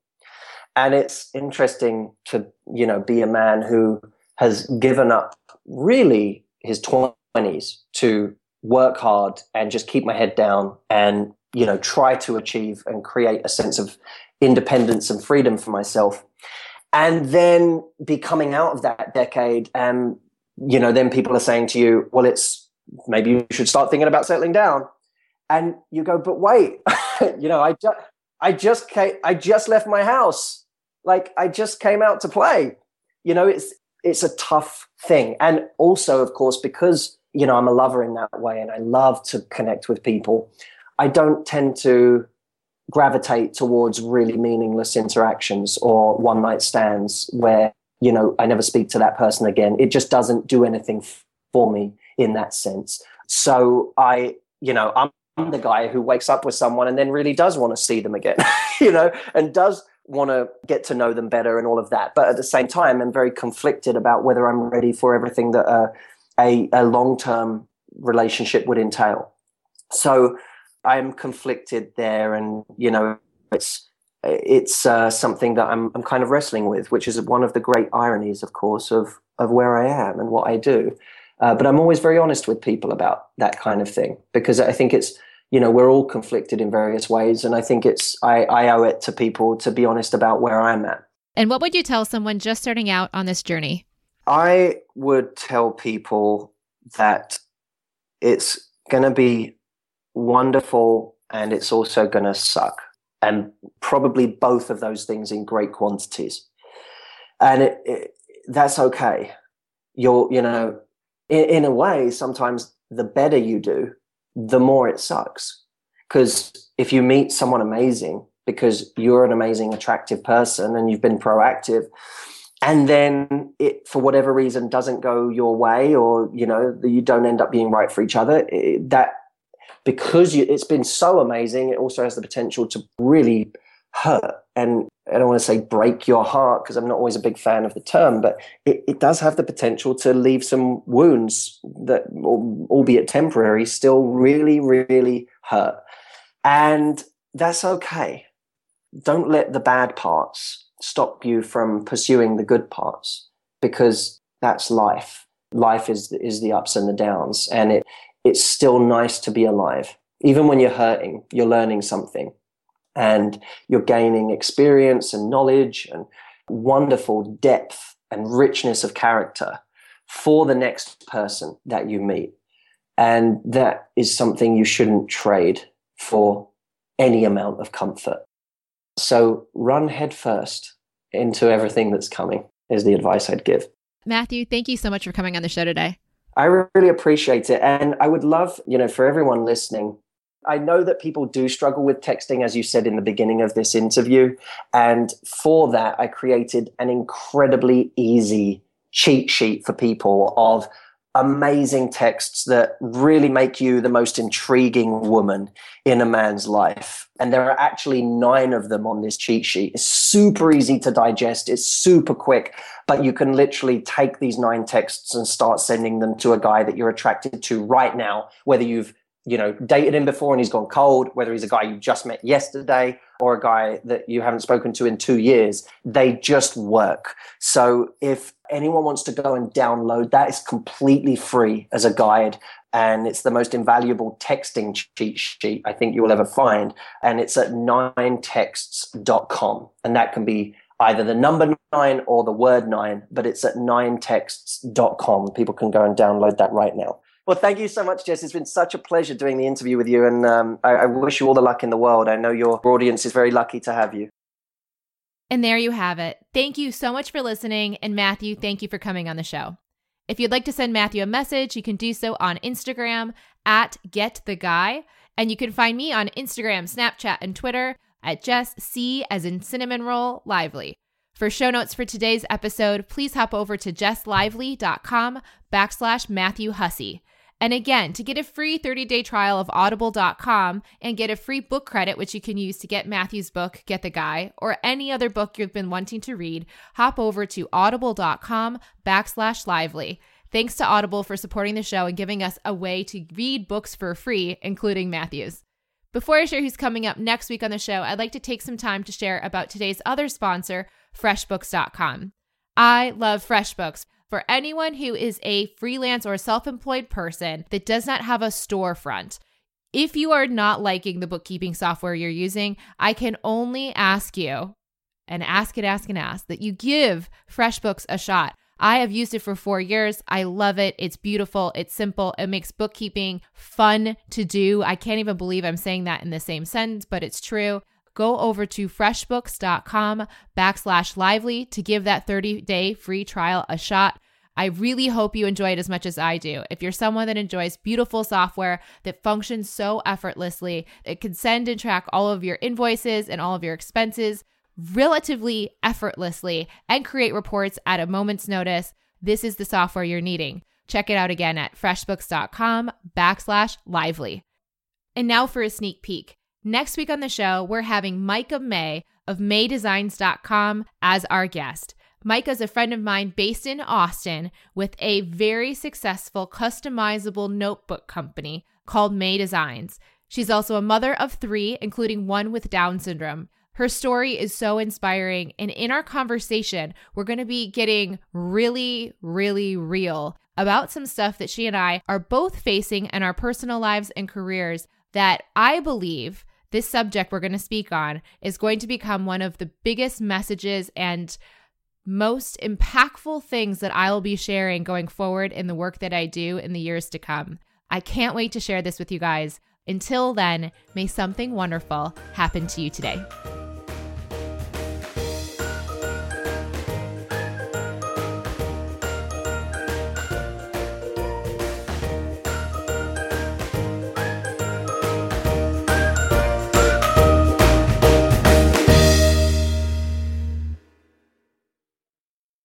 And it's interesting to, you know, be a man who has given up really his 20s to work hard and just keep my head down and you know try to achieve and create a sense of independence and freedom for myself and then be coming out of that decade and you know then people are saying to you well it's maybe you should start thinking about settling down. And you go but wait you know i just i just came i just left my house. Like i just came out to play. You know it's it's a tough thing. And also of course because you know i'm a lover in that way and i love to connect with people I don't tend to gravitate towards really meaningless interactions or one night stands where, you know, I never speak to that person again. It just doesn't do anything for me in that sense. So I, you know, I'm the guy who wakes up with someone and then really does want to see them again, you know, and does want to get to know them better and all of that. But at the same time, I'm very conflicted about whether I'm ready for everything that uh, a, a long term relationship would entail. So I'm conflicted there, and you know, it's it's uh, something that I'm I'm kind of wrestling with, which is one of the great ironies, of course, of of where I am and what I do. Uh, but I'm always very honest with people about that kind of thing because I think it's you know we're all conflicted in various ways, and I think it's I, I owe it to people to be honest about where I'm at. And what would you tell someone just starting out on this journey? I would tell people that it's going to be wonderful and it's also going to suck. And probably both of those things in great quantities. And it, it, that's okay. You're, you know, in, in a way, sometimes the better you do, the more it sucks. Because if you meet someone amazing, because you're an amazing, attractive person and you've been proactive, and then it for whatever reason doesn't go your way or you know you don't end up being right for each other it, that because you, it's been so amazing, it also has the potential to really hurt. And I don't want to say break your heart because I'm not always a big fan of the term, but it, it does have the potential to leave some wounds that, albeit temporary, still really, really hurt. And that's okay. Don't let the bad parts stop you from pursuing the good parts because that's life. Life is is the ups and the downs, and it it's still nice to be alive. Even when you're hurting, you're learning something and you're gaining experience and knowledge and wonderful depth and richness of character for the next person that you meet. And that is something you shouldn't trade for any amount of comfort. So run headfirst into everything that's coming, is the advice I'd give. Matthew, thank you so much for coming on the show today. I really appreciate it. And I would love, you know, for everyone listening, I know that people do struggle with texting, as you said in the beginning of this interview. And for that, I created an incredibly easy cheat sheet for people of amazing texts that really make you the most intriguing woman in a man's life. And there are actually nine of them on this cheat sheet. It's super easy to digest, it's super quick, but you can literally take these nine texts and start sending them to a guy that you're attracted to right now, whether you've you know dated him before and he's gone cold whether he's a guy you just met yesterday or a guy that you haven't spoken to in 2 years they just work. So if anyone wants to go and download that it's completely free as a guide and it's the most invaluable texting cheat sheet I think you will ever find. And it's at ninetexts.com and that can be either the number 9 or the word 9 but it's at ninetexts.com people can go and download that right now well, thank you so much, Jess. It's been such a pleasure doing the interview with you, and um, I, I wish you all the luck in the world. I know your audience is very lucky to have you. And there you have it. Thank you so much for listening. And Matthew, thank you for coming on the show. If you'd like to send Matthew a message, you can do so on Instagram at Get the Guy. And you can find me on Instagram, Snapchat, and Twitter at Jess C as in cinnamon roll lively. For show notes for today's episode, please hop over to jesslively.com backslash Matthew Hussey. And again, to get a free 30-day trial of audible.com and get a free book credit, which you can use to get Matthew's book, Get the Guy, or any other book you've been wanting to read, hop over to audible.com backslash lively. Thanks to Audible for supporting the show and giving us a way to read books for free, including Matthew's. Before I share who's coming up next week on the show, I'd like to take some time to share about today's other sponsor, FreshBooks.com. I love FreshBooks. For anyone who is a freelance or self employed person that does not have a storefront, if you are not liking the bookkeeping software you're using, I can only ask you and ask it, ask and ask that you give FreshBooks a shot. I have used it for four years. I love it. It's beautiful. It's simple. It makes bookkeeping fun to do. I can't even believe I'm saying that in the same sentence, but it's true go over to freshbooks.com backslash lively to give that 30 day free trial a shot. I really hope you enjoy it as much as I do. If you're someone that enjoys beautiful software that functions so effortlessly, it can send and track all of your invoices and all of your expenses relatively effortlessly and create reports at a moment's notice, this is the software you're needing. Check it out again at freshbooks.com backslash lively. And now for a sneak peek. Next week on the show, we're having Meica May of maydesigns.com as our guest. Meica is a friend of mine based in Austin with a very successful customizable notebook company called May Designs. She's also a mother of three, including one with Down syndrome. Her story is so inspiring. And in our conversation, we're going to be getting really, really real about some stuff that she and I are both facing in our personal lives and careers that I believe this subject we're going to speak on is going to become one of the biggest messages and most impactful things that I will be sharing going forward in the work that I do in the years to come. I can't wait to share this with you guys. Until then, may something wonderful happen to you today.